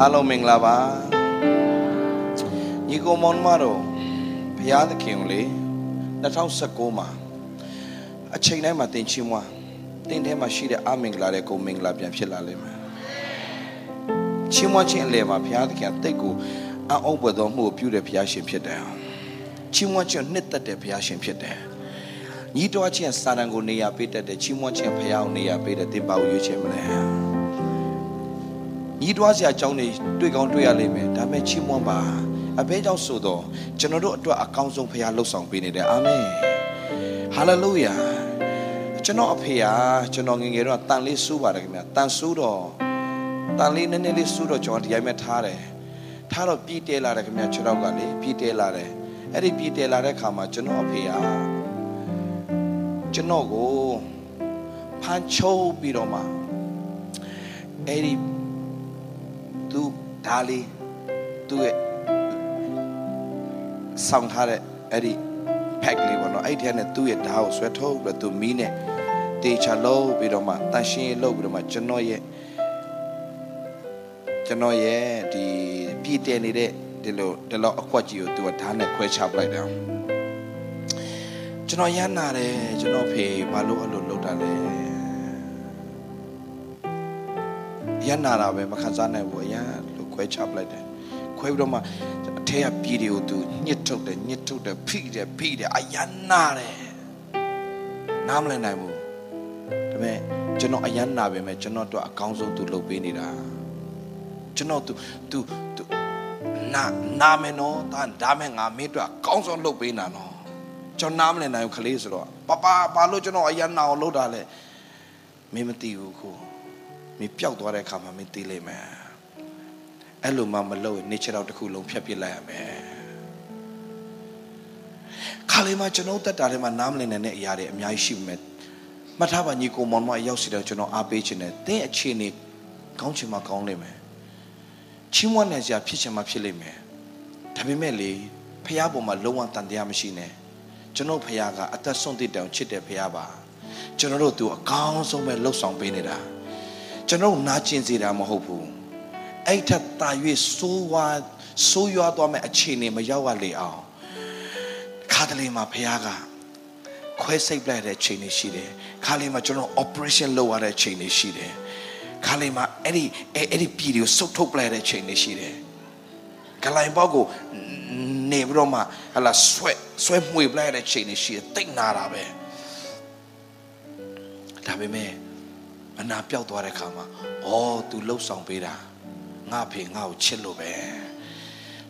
အားလုံးမင်္ဂလာပါညီကိုမောင်မတော်ဘုရားသခင်ကိုလေ2019မှာအချိန်တိုင်းမှာတင်ချင်းမွားတင်ထဲမှာရှိတဲ့အမင်္ဂလာတဲ့ကိုမင်္ဂလာပြန်ဖြစ်လာလိမ့်မယ်ချင်းမွားချင်းအလယ်မှာဘုရားသခင်တိတ်ကိုအံ့ဩပွေသောမှုကိုပြုတဲ့ဘုရားရှင်ဖြစ်တယ်ချင်းမွားချင်းနှစ်သက်တဲ့ဘုရားရှင်ဖြစ်တယ်ညီတော်ချင်းစာတန်ကိုနေရာပေးတတ်တဲ့ချင်းမွားချင်းဘုရားကိုနေရာပေးတဲ့တင်ပါကိုရွေးချယ်မလဲ ညီတော်စရာအကြောင်းတွေတွေ့ကောင်းတွေ့ရလိမ့်မယ်ဒါပေမဲ့ချင်းမွားပါအဘဲကြောင့်ဆိုတော့ကျွန်တော်တို့အတွက်အကောင်းဆုံးဘုရားလှုပ်ဆောင်ပေးနေတယ်အာမင်ဟာလေလုယာကျွန်တော်အဖေဟာကျွန်တော်ငယ်ငယ်တော့တန်လေးစူးပါတယ်ခင်ဗျာတန်စူးတော့တန်လေးနည်းနည်းလေးစူးတော့ကျွန်တော်ဒီတိုင်းပဲထားတယ်ထားတော့ပြီးတဲလာတယ်ခင်ဗျာခြေထောက်ကလေပြီးတဲလာတယ်အဲ့ဒီပြီးတဲလာတဲ့ခါမှာကျွန်တော်အဖေဟာကျွန်တော်ကိုဖန်ချိုးပြီးတော့မှအဲ့ဒီ သူဒါလေးသူ့ရဲ့ဆောင်ထားတဲ့အဲ့ဒီ pack လေးပေါ့နော်အဲ့ဒီထဲနဲ့သူ့ရဲ့ဓာတ်ကိုဆွဲထုတ်ပြီးတော့သူမီးနဲ့တေချာလုံးပြီးတော့မှတန်ရှင်းရေးလုပ်ပြီးတော့မှကျွန်တော်ရဲ့ကျွန်တော်ရဲ့ဒီပြည်တယ်နေတဲ့ဒီလိုဒီလိုအခွက်ကြီးကိုသူကဓာတ်နဲ့ခွဲချပလိုက်တယ်ကျွန်တော်ရမ်းနာတယ်ကျွန်တော်ဖေဘာလို့အဲ့လိုလုပ်တာလဲ ရမ်းနာတာပဲမခံစားနိုင်ဘူးအရန်လို့ခွဲချပလိုက်တယ်ခွဲပြီးတော့မှအထက်ကပြည်တွေကိုသူညှစ်ထုတ်တယ်ညှစ်ထုတ်တယ်ဖိတယ်ဖိတယ်အရန်နာတယ်နားမလည်နိုင်ဘူးဒါပေမဲ့ကျွန်တော်အရန်နာပဲမဲ့ကျွန်တော်တို့အကောင်းဆုံးသူလုပ်ပေးနေတာကျွန်တော်သူသူသူနာနာမယ်နော်ဒါဒါမဲ့ငါမင်းတို့အကောင်းဆုံးလုပ်ပေးနာနော်ကျွန်တော်နားမလည်နိုင်ဘူးခလေးဆိုတော့ပပဘာလို့ကျွန်တော်အရန်နာအောင်လုပ်တာလဲမင်းမသိဘူးခု မင်းပျောက်သွားတဲ့အခါမှာမင်းသိလိမ့်မယ်အဲ့လိုမှမလုပ်ရင်နေချတော့တစ်ခုလုံးဖြတ်ပစ်လိုက်ရမယ်ခါလေးမှကျွန်တော်တက်တာထဲမှာနားမလည်နိုင်တဲ့အရာတွေအများကြီးရှိမယ်မှတ်ထားပါညီကိုမောင်မအရောက်စီတော့ကျွန်တော်အားပေးခြင်းနဲ့တင်းအခြေအနေကောင်းချင်မှကောင်းလိမ့်မယ်ချင်းမွန်းနေကြဖြစ်ချင်မှဖြစ်လိမ့်မယ်ဒါပေမဲ့လေဖះပေါ်မှာလုံးဝတန်တရားမရှိနဲ့ကျွန်တော်ဖះကအသက်ဆုံးသစ်တောင်ချစ်တဲ့ဖះပါကျွန်တော်တို့သူအကောင်းဆုံးပဲလှုပ်ဆောင်ပေးနေတာ ကျွန်တော်နာကျင်စေတာမဟုတ်ဘူးအဲ့ထက်တာ၍ဆိုးဝါဆိုးရွားသွားမဲ့အခြေအနေမရောက်ရလေအောင်ခါတလေမှာဖះကခွဲစိတ်လိုက်တဲ့ချိန်တွေရှိတယ်ခါလေးမှာကျွန်တော် operation လုပ်ရတဲ့ချိန်တွေရှိတယ်ခါလေးမှာအဲ့ဒီအဲ့ဒီပြည်တွေကိုစုပ်ထုတ်ပလိုက်တဲ့ချိန်တွေရှိတယ်ဂလိုင်ပေါက်ကိုနေပြီးတော့မှဟလာဆွဲဆွဲမှွေပလိုက်တဲ့ချိန်တွေရှိတယ်တိတ်နာတာပဲဒါပေမဲ့ အနာပြောက်သွားတဲ့ခါမှာအော် तू လှုပ်ဆောင်ပေးတာငါဖေငါ့ကိုချစ်လို့ပဲ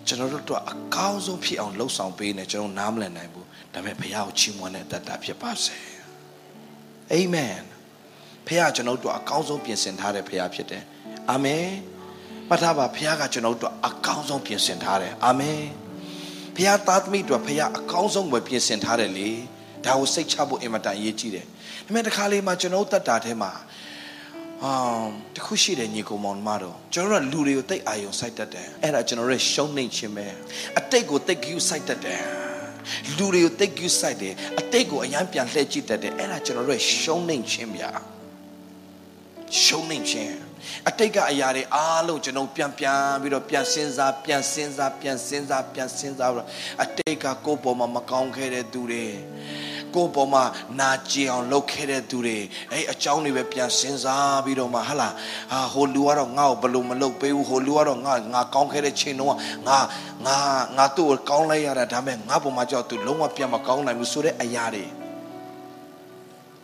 ကျွန်တော်တို့တော့အကောင်းဆုံးဖြစ်အောင်လှုပ်ဆောင်ပေးနေကျွန်တော်နားမလည်နိုင်ဘူးဒါပေမဲ့ဘုရားကိုချီးမွမ်းတဲ့တတ်တာဖြစ်ပါစေအာမင်ဖခင်ကျွန်တော်တို့အကောင်းဆုံးပြင်ဆင်ထားတဲ့ဖခင်ဖြစ်တယ်အာမင်မှတ်ထားပါဖခင်ကကျွန်တော်တို့အကောင်းဆုံးပြင်ဆင်ထားတယ်အာမင်ဖခင်သားသမီးတို့ဖခင်အကောင်းဆုံးပဲပြင်ဆင်ထားတယ်လေဒါကိုစိတ်ချဖို့အင်မတန်အရေးကြီးတယ်ဒါပေမဲ့တစ်ခါလေးမှာကျွန်တော်တတ်တာထဲမှာ အာတခုရှိတယ်ညီကောင်မောင်မတော်ကျွန်တော်တို့လူတွေကိုတိတ်အာယုံစိုက်တတ်တယ်အဲ့ဒါကျွန်တော်ရဲ့ရှုံးနှိမ်ခြင်းပဲအတိတ်ကိုတိတ်ကူးစိုက်တတ်တယ်လူတွေကိုတိတ်ကူးစိုက်တယ်အတိတ်ကိုအယံပြန်လှည့်ကြည့်တတ်တယ်အဲ့ဒါကျွန်တော်တို့ရဲ့ရှုံးနှိမ်ခြင်းဗျာရှုံးနှိမ်ခြင်းအတိတ်ကအရာတွေအားလုံးကျွန်တော်ပြန်ပြန်ပြီးတော့ပြန်စဉ်းစားပြန်စဉ်းစားပြန်စဉ်းစားပြန်စဉ်းစားပြီးတော့အတိတ်ကကိုယ့်ပေါ်မှာမကောင်းခဲ့တဲ့သူတွေ ကိုယ့်ပေါ်မှာနာကျင်အောင်လုပ်ခဲ့တဲ့သူတွေအဲ့အကြောင်းတွေပဲပြန်စဉ်းစားပြီးတော့မှဟလာဟာဟိုလူကတော့ငါ့ကိုဘလို့မလုပ်ပေးဘူးဟိုလူကတော့ငါငါကောင်းခဲ့တဲ့ချိန်တော့ငါငါငါသူ့ကိုကောင်းလိုက်ရတာဒါပေမဲ့ငါပေါ်မှာကြောက်သူလုံးဝပြန်မကောင်းနိုင်ဘူးဆိုတဲ့အရာတွေ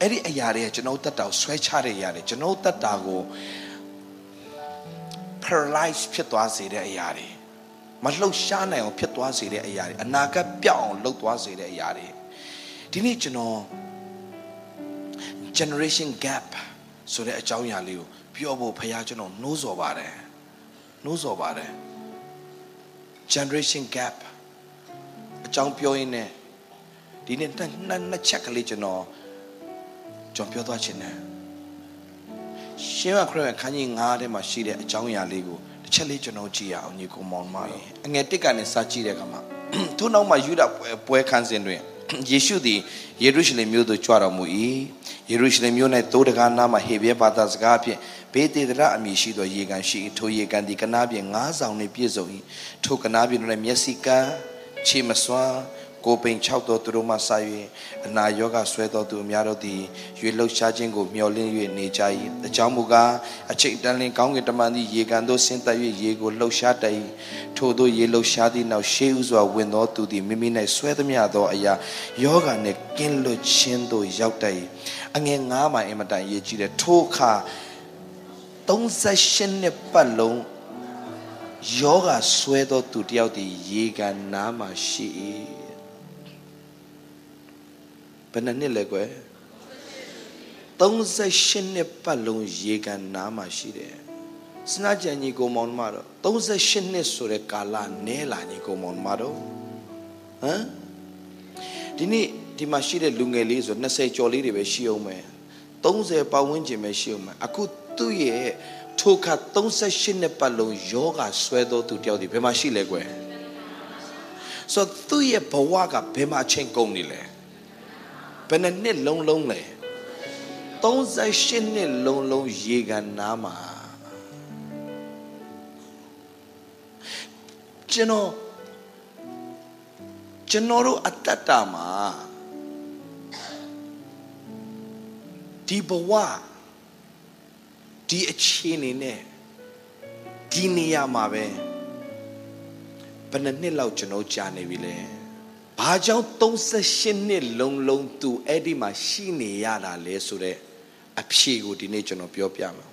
အဲ့ဒီအရာတွေကကျွန်တော်တတ်တာကိုဆွဲချတဲ့အရာတွေကျွန်တော်တတ်တာကို paralyze ဖြစ်သွားစေတဲ့အရာတွေမလှုပ်ရှားနိုင်အောင်ဖြစ်သွားစေတဲ့အရာတွေအနာဂတ်ပြောင်းအောင်လှုပ်သွားစေတဲ့အရာတွေ ဒီနေ့ကျွန်တော် generation gap ဆိုတဲ့အကြောင်းအရာလေးကိုပြောဖို့ဖခင်ကျွန်တော်နှိုးဆော်ပါတယ်နှိုးဆော်ပါတယ် generation gap အကြောင်းပြောရင်းနဲ့ဒီနေ့နှစ်နှစ်ချက်ကလေးကျွန်တော်ကျွန်တော်ပြောသွားခြင်းနဲ့ရှင်းရခရစ်ခန်းကြီး9ထဲမှာရှိတဲ့အကြောင်းအရာလေးကိုတစ်ချက်လေးကျွန်တော်ကြည့်ရအောင်ညီကောင်မောင်မတော်အငယ်တစ်ကနေစကြည့်တဲ့အခါမှာထို့နောက်မှာယူဒပွဲပွဲခန်းစဉ်တွင် ယေရှုသည်ယေရုရှလင်မြို့သို့ကြွတော်မူ၏ယေရုရှလင်မြို့၌သိုးတကားနားမှာဟေဘရဲဘာသာစကားဖြင့်ဘေးတေတရအမည်ရှိသောရေကန်ရှိထိုရေကန်သည်ကနားပြင်ငါးဆောင်နှင့်ပြည့်စုံ၏ထိုကနားပြင်၌မျက်စိကန်းခြေမစွမ်း ကိုပိန်6တော်သူတို့မှဆာ၍အနာယောဂဆွဲတော်သူအများတို့သည်ရွေလှုပ်ရှားခြင်းကိုမျှော်လင့်၍နေကြ၏အကြောင်းမူကားအချိန်တန်လင်းကောင်းကင်တမန်သည်ရေကန်သို့ဆင်းသက်၍ရေကိုလှုပ်ရှားတတ်၏ထို့သောရေလှုပ်ရှားသည့်နောက်ရှေးဥစွာဝင်သောသူသည်မိမိ၌ဆွဲသမျှသောအရာယောဂနှင့်ကင်းလွတ်ခြင်းသို့ရောက်တတ်၏အငယ်9မှာအင်မတန်ရေးကြည့်တယ်ထိုအခါ38နှစ်ပတ်လုံးယောဂဆွဲသောသူတယောက်သည်ရေကန်နားမှာရှိ၏ ဘယ်နှစ်နှစ်လဲကွယ်38နှစ်ပတ်လုံးရေကန်နားမှာရှိတယ်စနာကြံကြီးကိုမောင်မတော့38နှစ်ဆိုတဲ့ကာလနဲလာကြီးကိုမောင်မတော့ဟမ်ဒီနေ့ဒီမှာရှိတဲ့လူငယ်လေးဆို20ကျော်လေးတွေပဲရှိအောင်မယ်30ပတ်ဝန်းကျင်ပဲရှိအောင်မယ်အခုသူ့ရဲ့ထိုခါ38နှစ်ပတ်လုံးယောဂဆွဲတော်သူတယောက်ဒီဘယ်မှာရှိလဲကွယ်ဆိုသူ့ရဲ့ဘဝကဘယ်မှာချင်းကုန်နေလဲ ဘယ်နှစ်နှစ်လုံးလုံးလဲ38နှစ်လုံးလုံးရေကန်နားမှာကျွန်တော်ကျွန်တော်တို့အတ္တတာမှာဒီဘဝဒီအခြေအနေနဲ့ဒီနေရာမှာပဲဘယ်နှစ်နှစ်လောက်ကျွန်တော်ကြာနေပြီလဲ ဘာကြောင့်38နှစ်လုံးလုံးသူအဲ့ဒီမှာရှိနေရတာလဲဆိုတော့အဖြေကိုဒီနေ့ကျွန်တော်ပြောပြမှာ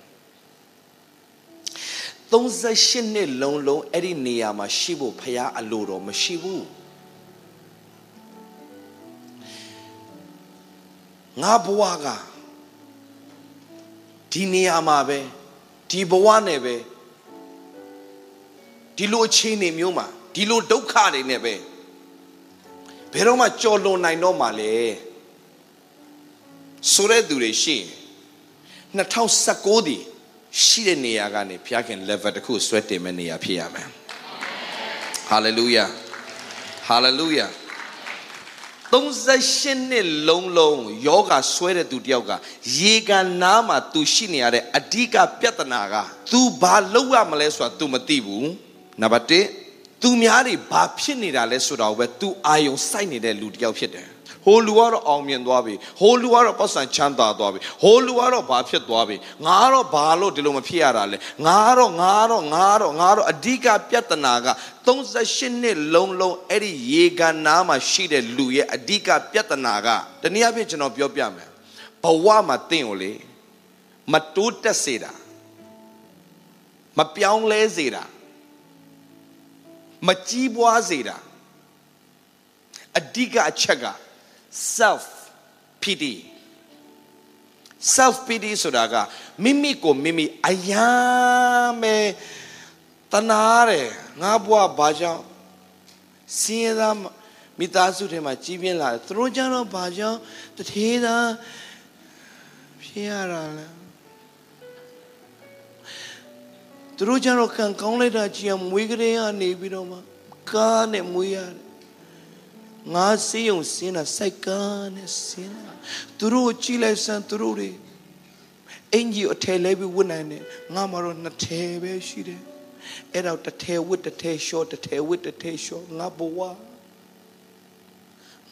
38နှစ်လုံးလုံးအဲ့ဒီနေရာမှာရှိဖို့ဖရားအလိုတော်မရှိဘူးငါဘဝကဒီနေရာမှာပဲဒီဘဝနဲ့ပဲဒီလိုအခြေအနေမျိုးမှာဒီလိုဒုက္ခတွေနဲ့ပဲ ဘယ်တော့မှကြော်လွန်နိုင်တော့မှာလဲဆိုတဲ့သူတွေရှိရင်2019ဒီရှိတဲ့နေရာကနေဘုရားခင် level တစ်ခုဆွဲတင်မဲ့နေရာဖြစ်ရမယ် hallelujah hallelujah 38နှစ်လုံးလုံးယောဂဆွဲတဲ့သူတယောက်ကရေကန်နားမှာသူရှိနေရတဲ့အဓိကပြဿနာက तू ဘာလုပ်ရမလဲဆိုတာ तू မသိဘူးနံပါတ်1 तू များတွေဘာဖြစ်နေတာလဲဆိုတာကိုပဲ तू အာယုံစိုက်နေတဲ့လူတယောက်ဖြစ်တယ်ဟိုလူကတော့အောင်မြင်သွားပြီဟိုလူကတော့ပတ်စံချမ်းသာသွားပြီဟိုလူကတော့ဘာဖြစ်သွားပြီငါကတော့ဘာလို့ဒီလိုမဖြစ်ရတာလဲငါကတော့ငါကတော့ငါကတော့ငါကတော့အဓိကပြဿနာက38နှစ်လုံးလုံးအဲ့ဒီရေကန်နားမှာရှိတဲ့လူရဲ့အဓိကပြဿနာကတနည်းအားဖြင့်ကျွန်တော်ပြောပြမယ်ဘဝမှာတင့်ကိုလေမတိုးတက်စေတာမပြောင်းလဲစေတာ မကြီးပွားစေတာအဓိကအချက်က self pity self pity ဆိုတာကမိမိကိုမိမိအယမ်းပဲတနာတယ်ငါဘွားဘာကြောင့်စင်းရသားမိသားစုထဲမှာကြီးပြင်းလာတယ်သူတို့ကြတော့ဘာကြောင့်တထေးသားဖြစ်ရတာလဲ သူတို့ကြတော့ကံကောင်းလိုက်တာကြည်အောင်မွေးကလေးကနေပြီးတော့မှကားနဲ့မွေးရတယ်ငါစေးုံစင်းတာစိုက်ကားနဲ့စင်းတာသူတို့ကြည့်လိုက်စမ်းသူတို့တွေအင်ကြီးအထည်လဲပြီးဝတ်နိုင်တယ်ငါမှတော့နှစ်ထည်ပဲရှိတယ်အဲ့တော့တစ်ထည်ဝတ်တစ်ထည်ရှော့တစ်ထည်ဝတ်တစ်ထည်ရှော့ငါဘဝ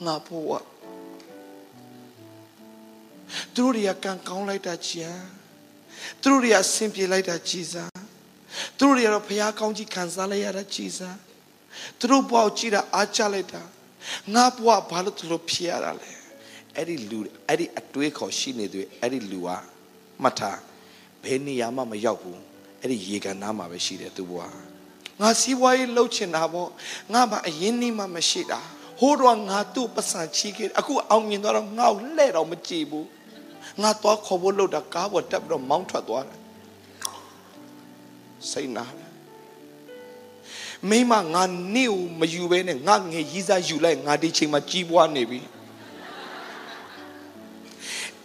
ငါဘဝသူတို့တွေကကံကောင်းလိုက်တာချမ်းသူတို့တွေကဆင်ပြေလိုက်တာကြည်စား သူတို့တွေကတော့ဖះကောင်းကြီးခံစားလိုက်ရတာကြည်စားသူတို့ဘဝကိုကြည်တာအားကျလိုက်တာငါဘဝဘာလို့သူတို့ဖြစ်ရတာလဲအဲ့ဒီလူအဲ့ဒီအတွေးခေါ်ရှိနေသူအဲ့ဒီလူကမှတ်ထားဘယ်နေရာမှမရောက်ဘူးအဲ့ဒီရေကန်နားမှာပဲရှိတယ်သူဘဝငါစီးပွားရေးလှုပ်ချင်တာပေါ့ငါမှအရင်နှီးမှမရှိတာဟိုးတော့ငါသူ့ပတ်စံချီခဲ့အခုအောင်မြင်တော့ငါ့ကိုလှဲ့တော့မကြည့်ဘူးငါတော့ခေါ်ဖို့လုပ်တာကားပေါ်တက်ပြီးတော့မောင်းထွက်သွားတယ် စိတ်နာတယ်မိမငါနေ့ကိုမယူဘဲနဲ့ငါငယ်ရီးစားယူလိုက်ငါဒီချိန်မှာကြီးပွားနေပြီ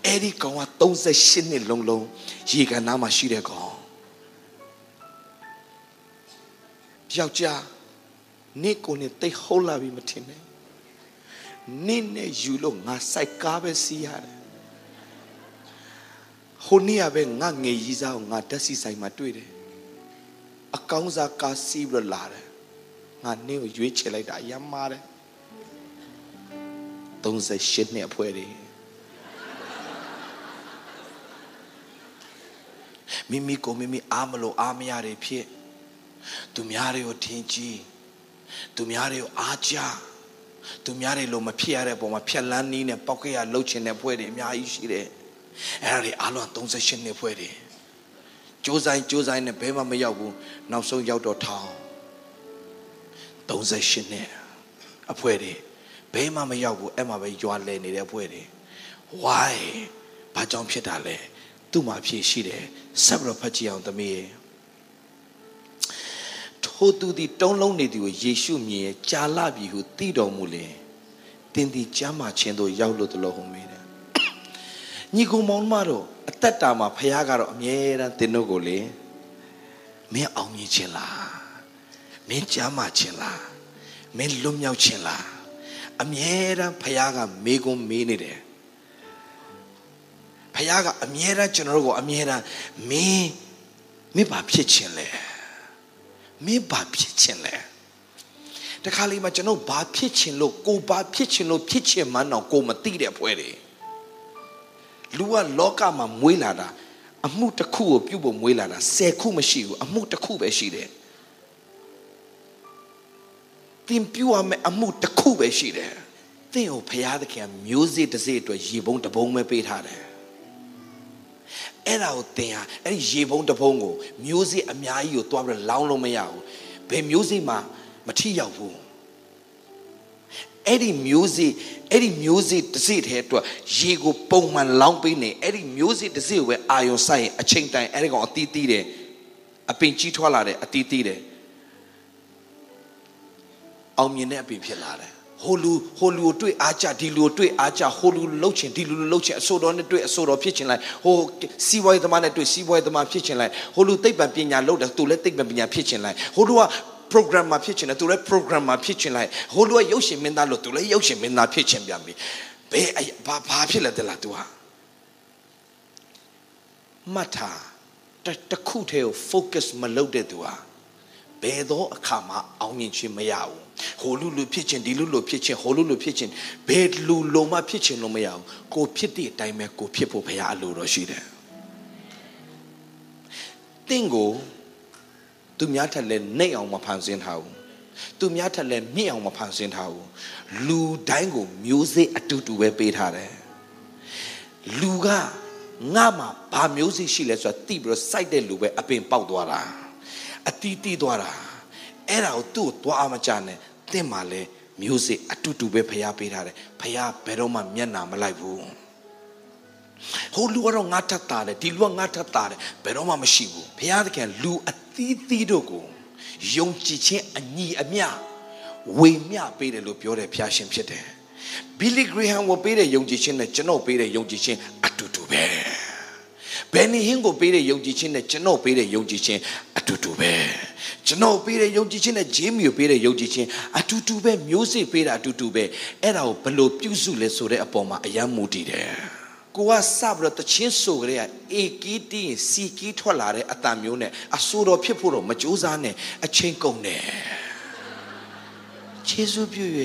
အဲ့ဒီကောင်က38နှစ်လုံးလုံးရေကန်နားမှာရှိတဲ့ကောင်ယောက်ျားနေ့ကိုနေတိတ်ဟုတ်လာပြီမထင်နဲ့နေ့နဲ့ယူလို့ငါစိုက်ကားပဲစီးရတယ်ဟဟိုနေ့ကပဲငါငယ်ကြီးစားကိုငါဓာတ်စီဆိုင်မှာတွေ့တယ် အကောင်းစားကားစီးပြီးလာတယ်ငါနင်းကိုရွေးချယ်လိုက်တာအယမ်းမာတယ်38နှစ်အဖွဲတယ်မိမိကိုမိမိအားမလို့အားမရတွေဖြစ်သူများတွေကိုထင်ကြီးသူများတွေကိုအားကြသူများတွေလိုမဖြစ်ရတဲ့ပုံမှာဖြက်လန်းနီးနဲ့ပောက်ခဲ့ရလှုပ်ချင်တဲ့ဖွဲ့တွေအများကြီးရှိတယ်အဲ့ဒါတွေအားလုံး38နှစ်ဖွဲ့တွေ ကြိုးဆိုင်ကြိုးဆိုင်နဲ့ဘဲမှမရောက်ဘူးနောက်ဆုံးရောက်တော့ထောင်38နှစ်အဖွဲတွေဘဲမှမရောက်ဘူးအဲ့မှာပဲရွာလဲနေတဲ့ဖွဲ့တွေ why ဘာကြောင့်ဖြစ်တာလဲသူ့မှာဖြစ်ရှိတယ်ဆက်ပြီးတော့ဖတ်ကြည့်အောင်သမီးရေထိုသူသည်တုံးလုံးနေသည်ကိုယေရှုမြင်ကြာလပြီဟုသိတော်မူလေတင်းသည်ကျမ်းမာခြင်းသို့ရောက်လို့တလို့ဟုမေးတယ် ညီကောင်မောင်မတို့အသက်တာမှာဖခင်ကတော့အမြဲတမ်းတင်းတို့ကိုလေမင်းအောင်မြင်ခြင်းလားမင်းကျမ်းမာခြင်းလားမင်းလွတ်မြောက်ခြင်းလားအမြဲတမ်းဖခင်ကမေးခွန်းမေးနေတယ်ဖခင်ကအမြဲတမ်းကျွန်တော်တို့ကိုအမြဲတမ်းမင်းမင်းဘာဖြစ်ခြင်းလဲမင်းဘာဖြစ်ခြင်းလဲတခါလေးမှာကျွန်တော်ဘာဖြစ်ခြင်းလို့ကိုဘာဖြစ်ခြင်းလို့ဖြစ်ခြင်းမှန်းတော့ကိုမသိတဲ့ဖွဲတွေ လူကလောကမှာမွေးလာတာအမှုတစ်ခုကိုပြုတ်ဖို့မွေးလာတာ၁၀ခုမရှိဘူးအမှုတစ်ခုပဲရှိတယ်တင်ပြုတ်ရမယ့်အမှုတစ်ခုပဲရှိတယ်သင်ကိုဘုရားသခင်မျိုးစေ့တစ်စေ့အတွက်ရေပုံးတစ်ပုံးပဲပေးထားတယ်အဲ့ဒါကိုသင်ဟာအဲ့ဒီရေပုံးတစ်ပုံးကိုမျိုးစေ့အများကြီးကိုတွားပြီးလောင်းလို့မရဘူးဘယ်မျိုးစေ့မှမထိရောက်ဘူး အဲ့ဒီမျိုးစေ့အဲ့ဒီမျိုးစေ့တစ်စေ့ထဲအတွက်ရေကိုပုံမှန်လောင်းပေးနေအဲ့ဒီမျိုးစေ့တစ်စေ့ကိုပဲအာယုံဆိုင်ရင်အချိန်တိုင်အဲ့ဒီကောင်အတီးတီးတယ်အပင်ကြီးထွားလာတယ်အတီးတီးတယ်အောင်မြင်တဲ့အပင်ဖြစ်လာတယ်ဟိုလူဟိုလူကိုတွေ့အားကြဒီလူကိုတွေ့အားကြဟိုလူလှုပ်ချင်ဒီလူလှုပ်ချင်အဆိုတော်နဲ့တွေ့အဆိုတော်ဖြစ်ချင်လိုက်ဟိုစီးပွားရေးသမားနဲ့တွေ့စီးပွားရေးသမားဖြစ်ချင်လိုက်ဟိုလူသိပ္ပံပညာလုပ်တယ်သူလည်းသိပ္ပံပညာဖြစ်ချင်လိုက်ဟိုလူက program မှာဖြစ်ချင်တယ်သူလည်း program မှာဖြစ်ချင်လိုက်ဟိုလူကရုပ်ရှင်မင်းသားလို့သူလည်းရုပ်ရှင်မင်းသားဖြစ်ချင်ပြန်ပြီဘယ်ဘာဘာဖြစ်လဲတလား तू ဟာမတ်တာတခုတည်းကို focus မလုပ်တဲ့ तू ဟာဘယ်သောအခါမှအောင်မြင်ခြင်းမရဘူးဟိုလူလူဖြစ်ခြင်းဒီလူလူဖြစ်ခြင်းဟိုလူလူဖြစ်ခြင်းဘယ်လူလုံးမဖြစ်ခြင်းလို့မရဘူးကိုဖြစ်တဲ့အတိုင်းပဲကိုဖြစ်ဖို့ဘုရားအလိုတော်ရှိတယ်တင့်ကို သူများထက်လည်းနှိတ်အောင်မဖန်ဆင်းထားဘူးသူများထက်လည်းမြင့်အောင်မဖန်ဆင်းထားဘူးလူတိုင်းကိုမျိုးစေ့အတူတူပဲပေးထားတယ်လူကငါမှာဘာမျိုးစေ့ရှိလဲဆိုတာသိပြီးတော့စိုက်တဲ့လူပဲအပင်ပေါက်သွားတာအတီးတီးသွားတာအဲ့ဒါကိုသူ့ကိုသွားမကြနဲ့တင့်မှာလဲမျိုးစေ့အတူတူပဲဖျားပေးထားတယ်ဖျားဘယ်တော့မှမျက်နာမလိုက်ဘူး ဟိုလူကတော့ငါထပ်တာတယ်ဒီလူကငါထပ်တာတယ်ဘယ်တော့မှမရှိဘူးဘုရားသခင်လူအသီးသီးတို့ကိုယုံကြည်ခြင်းအညီအမျှဝေမျှပေးတယ်လို့ပြောတယ်ဘုရားရှင်ဖြစ်တယ်ဘီလီဂရီဟန်ကိုပေးတဲ့ယုံကြည်ခြင်းနဲ့ကျွန်တော်ပေးတဲ့ယုံကြည်ခြင်းအတူတူပဲဘယ်နေဟင်းကိုပေးတဲ့ယုံကြည်ခြင်းနဲ့ကျွန်တော်ပေးတဲ့ယုံကြည်ခြင်းအတူတူပဲကျွန်တော်ပေးတဲ့ယုံကြည်ခြင်းနဲ့ဂျင်းမီကိုပေးတဲ့ယုံကြည်ခြင်းအတူတူပဲမျိုးစေ့ပေးတာအတူတူပဲအဲ့ဒါကိုဘယ်လိုပြုစုလဲဆိုတဲ့အပေါ်မှာအယံမူတည်တယ် ကိုကစပြီးတော့တချင်းဆိုကြတဲ့အေကီတီးစီကီးထွက်လာတဲ့အတန်မျိုးနဲ့အဆူတော်ဖြစ်ဖို့တော့မကြိုးစားနဲ့အချိန်ကုန်တယ်ခြေဆုပ်ပြည့်၍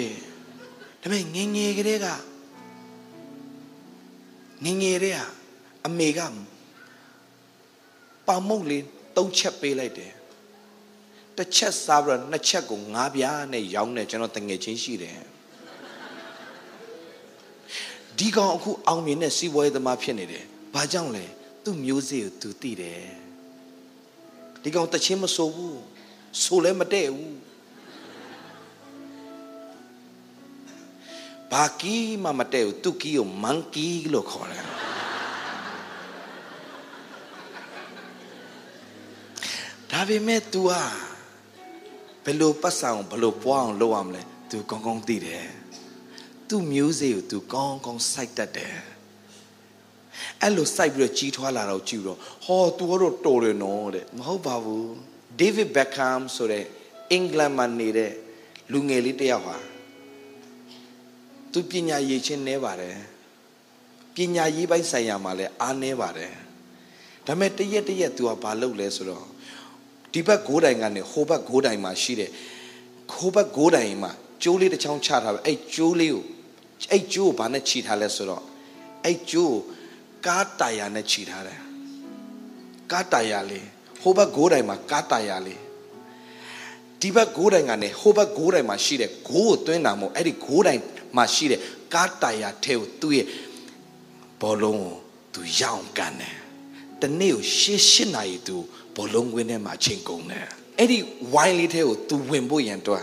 ဒါပေမဲ့ငငယ်ကလေးကငငယ်လေးကအမေကပေါမုတ်လေးသုံးချက်ပေးလိုက်တယ်တစ်ချက်စားပြီးတော့နှစ်ချက်ကိုငါးပြားနဲ့ရောင်းတယ်ကျွန်တော်တငယ်ချင်းရှိတယ် ဒီကောင်အခုအောင်မြင်တဲ့စီးပွားရေးသမားဖြစ်နေတယ်ဘာကြောင့်လဲသူ့မျိုးစေ့ကိုသူသိတယ်ဒီကောင်တချင်းမဆိုဘူးဆိုလည်းမတည့်ဘူးဘာကီမှမတည့်ဘူးသူကီကိုမန်ကီလို့ခေါ်တယ်ဒါပေမဲ့ तू อ่ะဘယ်လိုပတ်စံအောင်ဘယ်လိုပွားအောင်လုပ်ရမလဲ तू ကောင်းကောင်းသိတယ် သူ့မျိုးစေ့ကိုသူကောင်းကောင်းစိုက်တတ်တယ်အဲ့လိုစိုက်ပြီးတော့ကြီးထွားလာတော့ကြည့်တော့ဟောသူကတော့တော်တယ်နော်တဲ့မဟုတ်ပါဘူးဒေးဗစ်ဘက်ခမ်ဆိုတဲ့အင်္ဂလန်မှာနေတဲ့လူငယ်လေးတယောက်ဟာသူပညာရည်ချင်းနေပါတယ်ပညာရည်ပိုင်းဆိုင်ရာမှာလည်းအားနေပါတယ်ဒါပေမဲ့တရက်တရက်သူကဘာလုပ်လဲဆိုတော့ဒီဘက်ဂိုးတိုင်ကနေဟိုဘက်ဂိုးတိုင်မှာရှိတယ်ခိုးဘက်ဂိုးတိုင်မှာကျိုးလေးတစ်ချောင်းချထားပဲအဲ့ကျိုးလေးကို အဲ့ကျိုးကိုဘာနဲ့ခြိထားလဲဆိုတော့အဲ့ကျိုးကိုကားတာယာနဲ့ခြိထားတယ်ကားတာယာလေးဟိုဘက်ဂိုးတိုင်မှာကားတာယာလေးဒီဘက်ဂိုးတိုင်ကနေဟိုဘက်ဂိုးတိုင်မှာရှိတဲ့ဂိုးကိုသွင်းတာမို့အဲ့ဒီဂိုးတိုင်မှာရှိတဲ့ကားတာယာထဲကိုသူ့ရဲ့ဘောလုံးကိုသူရအောင်ကန်တယ်တနေ့ကိုရှစ်ရှစ်နာရီသူဘောလုံးကွင်းထဲမှာချိန်ကုန်တယ်အဲ့ဒီဝိုင်းလေးထဲကိုသူဝင်ဖို့ရန်တော့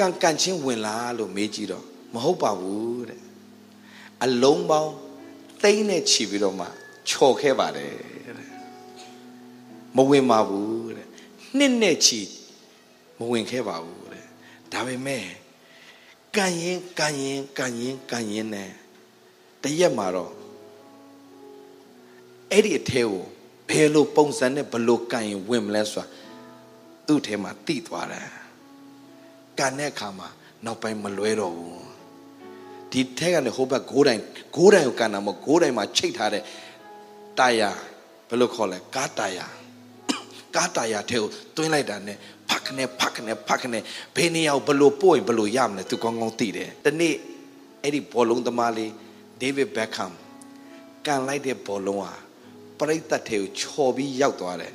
ကန်ကန်ချင်းဝင်လာလို့မေးကြည့်တော့မဟုတ်ပါဘူးတဲ့အလုံးပေါင်းသိန်းနဲ့ချီပြီးတော့မှချော်ခဲ့ပါတယ်တဲ့မဝင်ပါဘူးတဲ့နှစ်နဲ့ချီမဝင်ခဲ့ပါဘူးတဲ့ဒါပေမဲ့ကန်ရင်ကန်ရင်ကန်ရင်ကန်ရင်နဲ့တရက်မှာတော့အဲ့ဒီအထဲကိုဘယ်လိုပုံစံနဲ့ဘယ်လိုကန်ရင်ဝင်မလဲဆိုတာသူ့ထဲမှာတိသွားတယ် ကန်တဲ့အခါမှာနောက်ပိုင်းမလွဲတော့ဘူးဒီထဲကနေဟိုဘက်ဂိုးတိုင်ဂိုးတိုင်ကိုကန်တာမဟုတ်ဂိုးတိုင်မှာချိတ်ထားတဲ့တာယာဘယ်လိုခေါ်လဲကားတာယာကားတာယာထဲကိုတွင်းလိုက်တာနဲ့ဖက်ခနဲ့ဖက်ခနဲ့ဖက်ခနဲ့ဘယ်နေရာကိုဘယ်လိုပို့ရင်ဘယ်လိုရမလဲသူကောင်းကောင်းသိတယ်ဒီနေ့အဲ့ဒီဘောလုံးသမားလေးဒေးဗစ်ဘက်ခမ်ကန်လိုက်တဲ့ဘောလုံးဟာပရိသတ်ထဲကိုချော်ပြီးရောက်သွားတယ်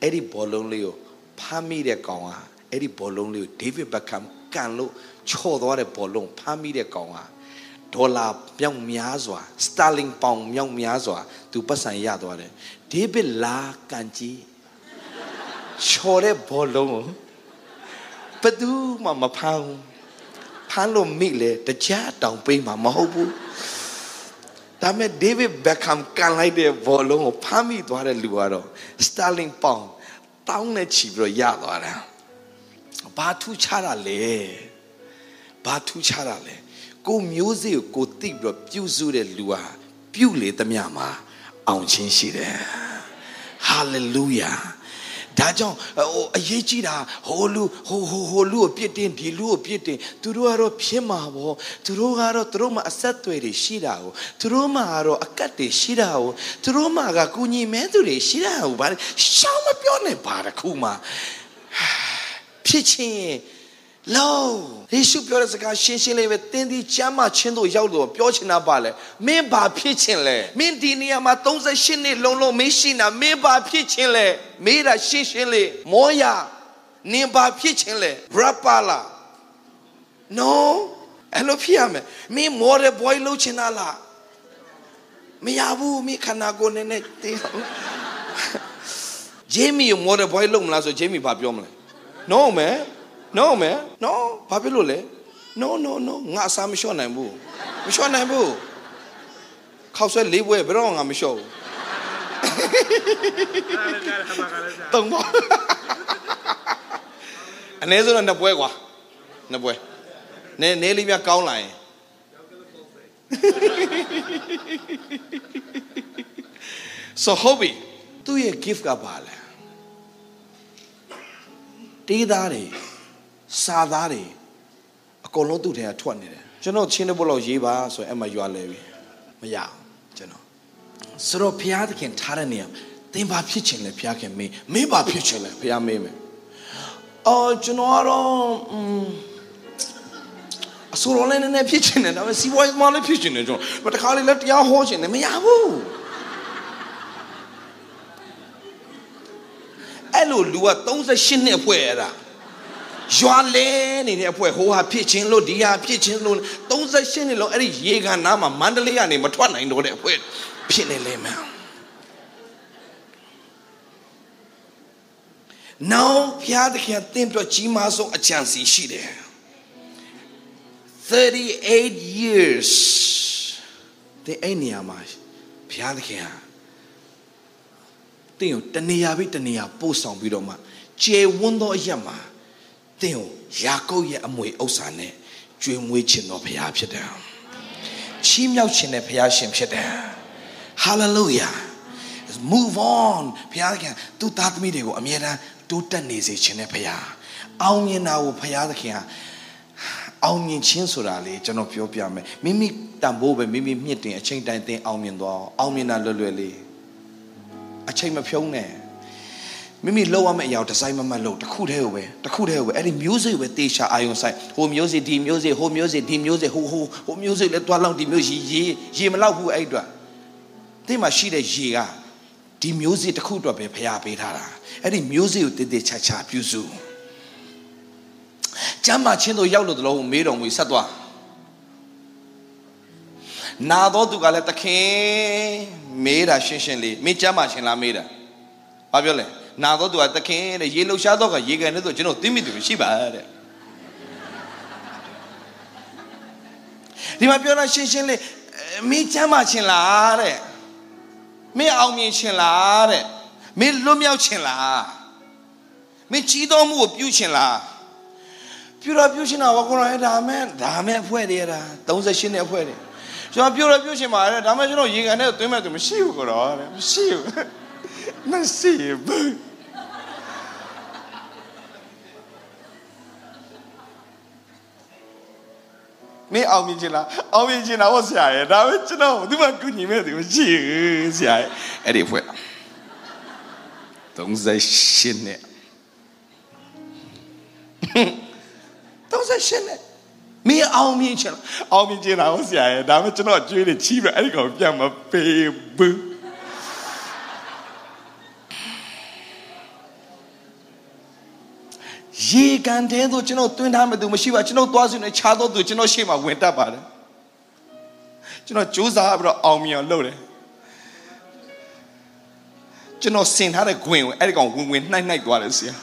အဲ့ဒီဘောလုံးလေးကိုဖမ်းမိတဲ့ကောင်ဟာ အဲ့ဒီဘောလုံးလေးကိုဒေးဗစ်ဘက်ခမ်ကန်လို့ချော်သွားတဲ့ဘောလုံးဖမ်းမိတဲ့ကောင်ဟာဒေါ်လာမြောက်များစွာစတာလင်ပေါင်မြောက်များစွာသူပတ်စံရသွားတယ်ဒေးဗစ်လာကန်ကြီးချော်တဲ့ဘောလုံးကိုဘယ်သူမှမဖမ်းဘူးဖမ်းလို့မိလေတကြားတောင်ပေးမှာမဟုတ်ဘူးဒါမဲ့ဒေးဗစ်ဘက်ခမ်ကန်လိုက်တဲ့ဘောလုံးကိုဖမ်းမိသွားတဲ့လူကတော့စတာလင်ပေါင်တောင်းနဲ့ချီပြီးတော့ရသွားတာ ဘာထူးခြားတာလဲဘာထူးခြားတာလဲကိုမျိုးစေ့ကိုကိုတိပြီးတော့ပြုစုတဲ့လူဟာပြုလေသမျှမှာအောင်ချင်းရှိတယ်ဟာလေလုယာဒါကြောင့်ဟိုအရေးကြီးတာဟိုလူဟိုဟိုဟိုလူကိုပြစ်တင်ဒီလူကိုပြစ်တင်သူတို့ကတော့ဖြစ်မှာပေါ့သူတို့ကတော့သူတို့မှာအဆက်အသွယ်တွေရှိတာကိုသူတို့မှာကတော့အကတ်တွေရှိတာကိုသူတို့မှာကကုညီမဲသူတွေရှိတာကိုဗါရှောင်းမပြောနဲ့ဘာတခုမှ ဖြစ်ချင်းလောယေရှုပြောတဲ့စကားရှင်းရှင်းလေးပဲတင်းဒီချမ်းမချင်းတို့ရောက်လို့ပြောချင်တာပါလေမင်းဘာဖြစ်ချင်လဲမင်းဒီနေရာမှာ38နှစ်လုံးလုံးမင်းရှိတာမင်းဘာဖြစ်ချင်လဲမေးတာရှင်းရှင်းလေးမောရနင်ဘာဖြစ်ချင်လဲရပါလား no အဲ့လိုဖြစ်ရမယ်မင်းမော်ရဘွိုင်းလုပ်ချင်တာလားမရဘူးမင်းခန္ဓာကိုယ်နဲ့နဲ့တင်းဂျေမီမော်ရဘွိုင်းလုပ်မလားဆိုဂျေမီဘာပြောမလဲ no man no man no ဘာဖြစ်လို့လဲ no no no ငါအစားမလျှော့နိုင်ဘူးမလျှော့နိုင်ဘူးခောက်ဆွဲလေးပွဲဘယ်တော့ငါမလျှော့ဘူးတုံးပါအနည်းဆုံးတော့နှစ်ပွဲကွာနှစ်ပွဲနဲနဲလေးများကောင်းလာရင်ဆိုဟုတ်ပြီသူ့ရဲ့ gift ကပါလဲ တေးသားတွေစာသားတွေအကုန်လုံးသူ့ထဲကထွက်နေတယ်ကျွန်တော်ချင်းတဲ့ဘုတ်လောက်ရေးပါဆိုရင်အဲ့မှာရွာလဲပြီမရအောင်ကျွန်တော်ဆိုတော့ဘုရားသခင်ထားတဲ့နေရာသင်ဘာဖြစ်ချင်လဲဘုရားခင်မေးမင်းဘာဖြစ်ချင်လဲဘုရားမေးမယ်အော်ကျွန်တော်ကတော့อืมအစိုးရလည်းနည်းနည်းဖြစ်ချင်တယ်ဒါပေမဲ့စီးပွားရေးမှလည်းဖြစ်ချင်တယ်ကျွန်တော်တခါလေလည်းတရားဟောချင်တယ်မရဘူး အဲ့လိုလူက38နှစ်အဖွဲအဲ့ဒါရွာလဲနေတဲ့အဖွဲဟိုဟာဖြစ်ချင်းလို့ဒီဟာဖြစ်ချင်းလို့38နှစ်လုံးအဲ့ဒီရေကန်နားမှာမန္တလေးကနေမထွက်နိုင်တော့တဲ့အဖွဲဖြစ်နေလဲမယ်နောက်ဖျားသခင်တင့်ပြကြီးမားဆုံးအချမ်းစီရှိတယ်38 years တဲ့အဲ့နေရာမှာဘုရားသခင်ဟာတ င်းကိုတနေရာပြီးတနေရာပို့ဆောင်ပြီးတော့မှကျေဝန်းသောအရက်မှာတင်းကိုယာကုပ်ရဲ့အမွေဥစ္စာနဲ့ကျွေးမွေးခြင်းတော်ဘုရားဖြစ်တယ်ချီးမြှောက်ခြင်းတဲ့ဘုရားရှင်ဖြစ်တယ် hallelujah move on ဘုရားသခင်သူ့သားသမီးတွေကိုအမြဲတမ်းတိုးတက်နေစေခြင်းတဲ့ဘုရားအောင်မြင်တာကိုဘုရားသခင်ဟာအောင်မြင်ခြင်းဆိုတာလေကျွန်တော်ပြောပြမယ်မိမိတန်ဖိုးပဲမိမိမြင့်တင်အချိန်တိုင်းသင်အောင်မြင်သွားအောင်မြင်တာလွယ်လွယ်လေး အချိန်မဖြုံးနဲ့မိမိလောက်ရမယ့်အရာဒီဇိုင်းမမတ်လို့တခုတည်းကိုပဲတခုတည်းကိုပဲအဲ့ဒီမျိုးစေ့ကိုပဲတေချာအာယုံဆိုင်ဟိုမျိုးစေ့ဒီမျိုးစေ့ဟိုမျိုးစေ့ဒီမျိုးစေ့ဟိုဟိုဟိုမျိုးစေ့လဲတွားလောက်ဒီမျိုးရေရေရေမလောက်ဘူးအဲ့အတွက်ဒီမှာရှိတဲ့ရေကဒီမျိုးစေ့တစ်ခုအတွက်ပဲဖျားပေးထားတာအဲ့ဒီမျိုးစေ့ကိုတေတေချာချာပြုစုကျမ်းမာချင်းတို့ရောက်လို့တလုံးမေးတော်မူဆက်သွား နာတော့သူကလည်းတခင်မေးတာရှင်းရှင်းလေးမင်းကျမ်းမာချင်းလားမေးတာဘာပြောလဲနာတော့သူကတခင်တဲ့ရေလှရှားတော့ကရေကန်နဲ့ဆိုကျွန်တော်သိမိသူရှိပါတဲ့ဒီမှာပြောတာရှင်းရှင်းလေးမင်းကျမ်းမာချင်းလားတဲ့မင်းအောင်မြင်ချင်းလားတဲ့မင်းလွတ်မြောက်ချင်းလားမင်းကြီးတော်မှုကိုပြုချင်းလားပြုတော့ပြုချင်းတော့ကိုရောဒါမဲ့ဒါမဲ့အဖွဲ့တွေရာ38နဲ့အဖွဲ့တွေ ကျွန်တော်ပြုတော့ပြုချင်းပါတဲ့ဒါမဲ့ကျွန်တော်ရေကန်နဲ့သွင်းမဲ့သူမရှိဘူးကိုရောတဲ့မရှိဘူးမရှိဘူးမင်းအောင်မြင်ချင်လားအောင်မြင်ချင်တာဟုတ်ဆရာရဲ့ဒါပဲကျွန်တော်ဒီမှာကုညီမဲ့သူမရှိဘူးဆရာရဲ့အဲ့ဒီဖွဲ့38နဲ့38နဲ့ မင်းအောင်မြင်ချင်လားအောင်မြင်ချင်တာဟုတ်ဆရာရဲ့ဒါပဲကျွန်တော်ကြွေးနေချီးပဲအဲ့ဒီကောင်ပြန်မပေးဘူးရေကန်တဲ့သို့ကျွန်တော်တွင်းထားမဲ့သူမရှိပါကျွန်တော်သွားစုနေခြားတော့သူကျွန်တော်ရှေ့မှာဝင်တတ်ပါတယ်ကျွန်တော်စူးစမ်းပြီးတော့အောင်မြင်အောင်လုပ်တယ်ကျွန်တော်စင်ထားတဲ့ဂွင်ကိုအဲ့ဒီကောင်ဝင်ဝင်နှိုက်နှိုက်သွားတယ်ဆရာ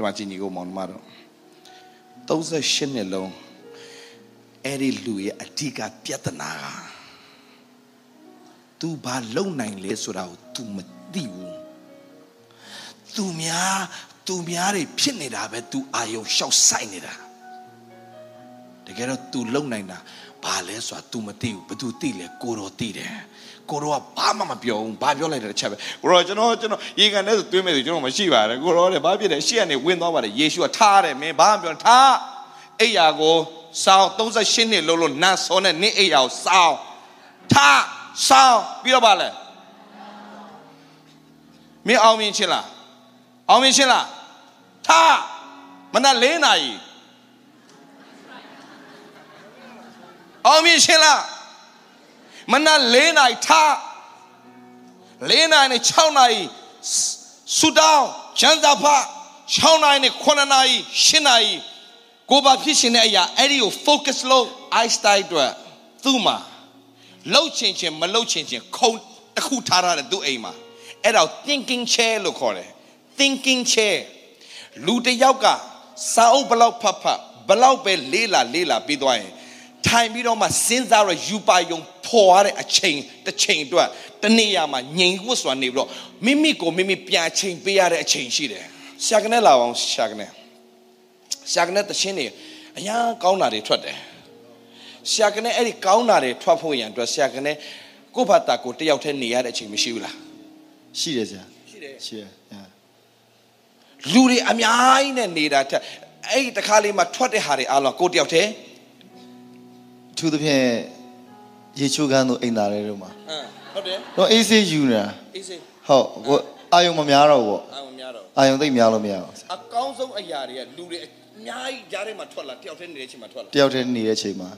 ဒီမှာကြည့်ညီကိုမောင်မတော်38နှစ်လုံးအဲ့ဒီလူရဲ့အဓိကပြဿနာက तू ဘာလုံနိုင်လဲဆိုတာကို तू မသိဘူး तू များ तू များတွေဖြစ်နေတာပဲ तू အာယုံရှောက်ဆိုင်နေတာ တကယ်တော့ तू လုံနိုင်တာဘာလဲဆိုတာ तू မသိဘူးဘသူသိလဲကိုတော်သိတယ်ကိုတော်ကဘာမှမပြောဘူးဘာပြောလိုက်တဲ့ချက်ပဲကိုတော်ကျွန်တော်ကျွန်တော်ရေကန်ထဲဆိုတွင်းမဲ့ဆိုကျွန်တော်မရှိပါနဲ့ကိုတော်တဲ့ဘာဖြစ်လဲရှေ့ကနေဝင်သွားပါတယ်ယေရှုကထားတယ်မင်းဘာမှပြောထားအိယာကိုစောင်း38နှစ်လုံးလုံးနတ်ဆောနဲ့နင့်အိယာကိုစောင်းထားစောင်းပြီးတော့ပါလဲမင်းအောင်မြင်ချင်းလားအောင်မြင်ချင်းလားထားမနက်၄နာရီ အောင်မြင်ချင်းလားမနက်၄နာရီထား၄နာရီနဲ့6နာရီဆူတောင်းချမ်းသာဖ6နာရီနဲ့9နာရီ10နာရီကိုဘာဖြစ်ရှင်တဲ့အရာအဲ့ဒီကို focus လုပ် i style အတွက်သူ့မှာလှုပ်ချင်ချင်မလှုပ်ချင်ချင်ခုံတစ်ခုထားရတယ်သူ့အိမ်မှာအဲ့ဒါ thinking chair လို့ခေါ်တယ် thinking chair လူတစ်ယောက်ကစာအုပ်ဘလောက်ဖတ်ဖတ်ဘလောက်ပဲလေးလာလေးလာပြီးသွားရင် ထိုင်ပြီးတော့မှစဉ်းစားရယူပါယုံဖော်ရတဲ့အချိန်တစ်ချိန်အတွက်တနေ့ရမှာငြိမ်ဝတ်စွာနေပြီးတော့မိမိကိုမိမိပြန်ချိန်ပေးရတဲ့အချိန်ရှိတယ်ရှာကနေလာအောင်ရှာကနေရှာကနေတရှင်းနေအရာကောင်းတာတွေထွက်တယ်ရှာကနေအဲ့ဒီကောင်းတာတွေထွက်ဖို့ရန်အတွက်ရှာကနေကိုယ့်ဘာတာကိုတယောက်တည်းနေရတဲ့အချိန်မရှိဘူးလားရှိတယ်ဆရာရှိတယ်ရှိတယ်ညာလူတွေအများကြီးနဲ့နေတာထက်အဲ့ဒီတစ်ခါလေးမှထွက်တဲ့ဟာတွေအားလုံးကိုယ့်တယောက်တည်းအ ထူးသဖြင့်ရေချိုးကန်းတို့အိမ်သားတွေတို့မှာဟမ်ဟုတ်တယ်တော့အေးဆေးယူနေတာအေးစေးဟုတ်ကိုအာယုံမများတော့ဘူးပေါ့အာမများတော့အာယုံသိပ်များလို့မရဘူးဆရာအကောင်းဆုံးအရာတွေကလူတွေအများကြီးကြားထဲမှာထွက်လာတယောက်တည်းနေတဲ့အချိန်မှာထွက်လာတယောက်တည်းနေတဲ့အချိန်မှာ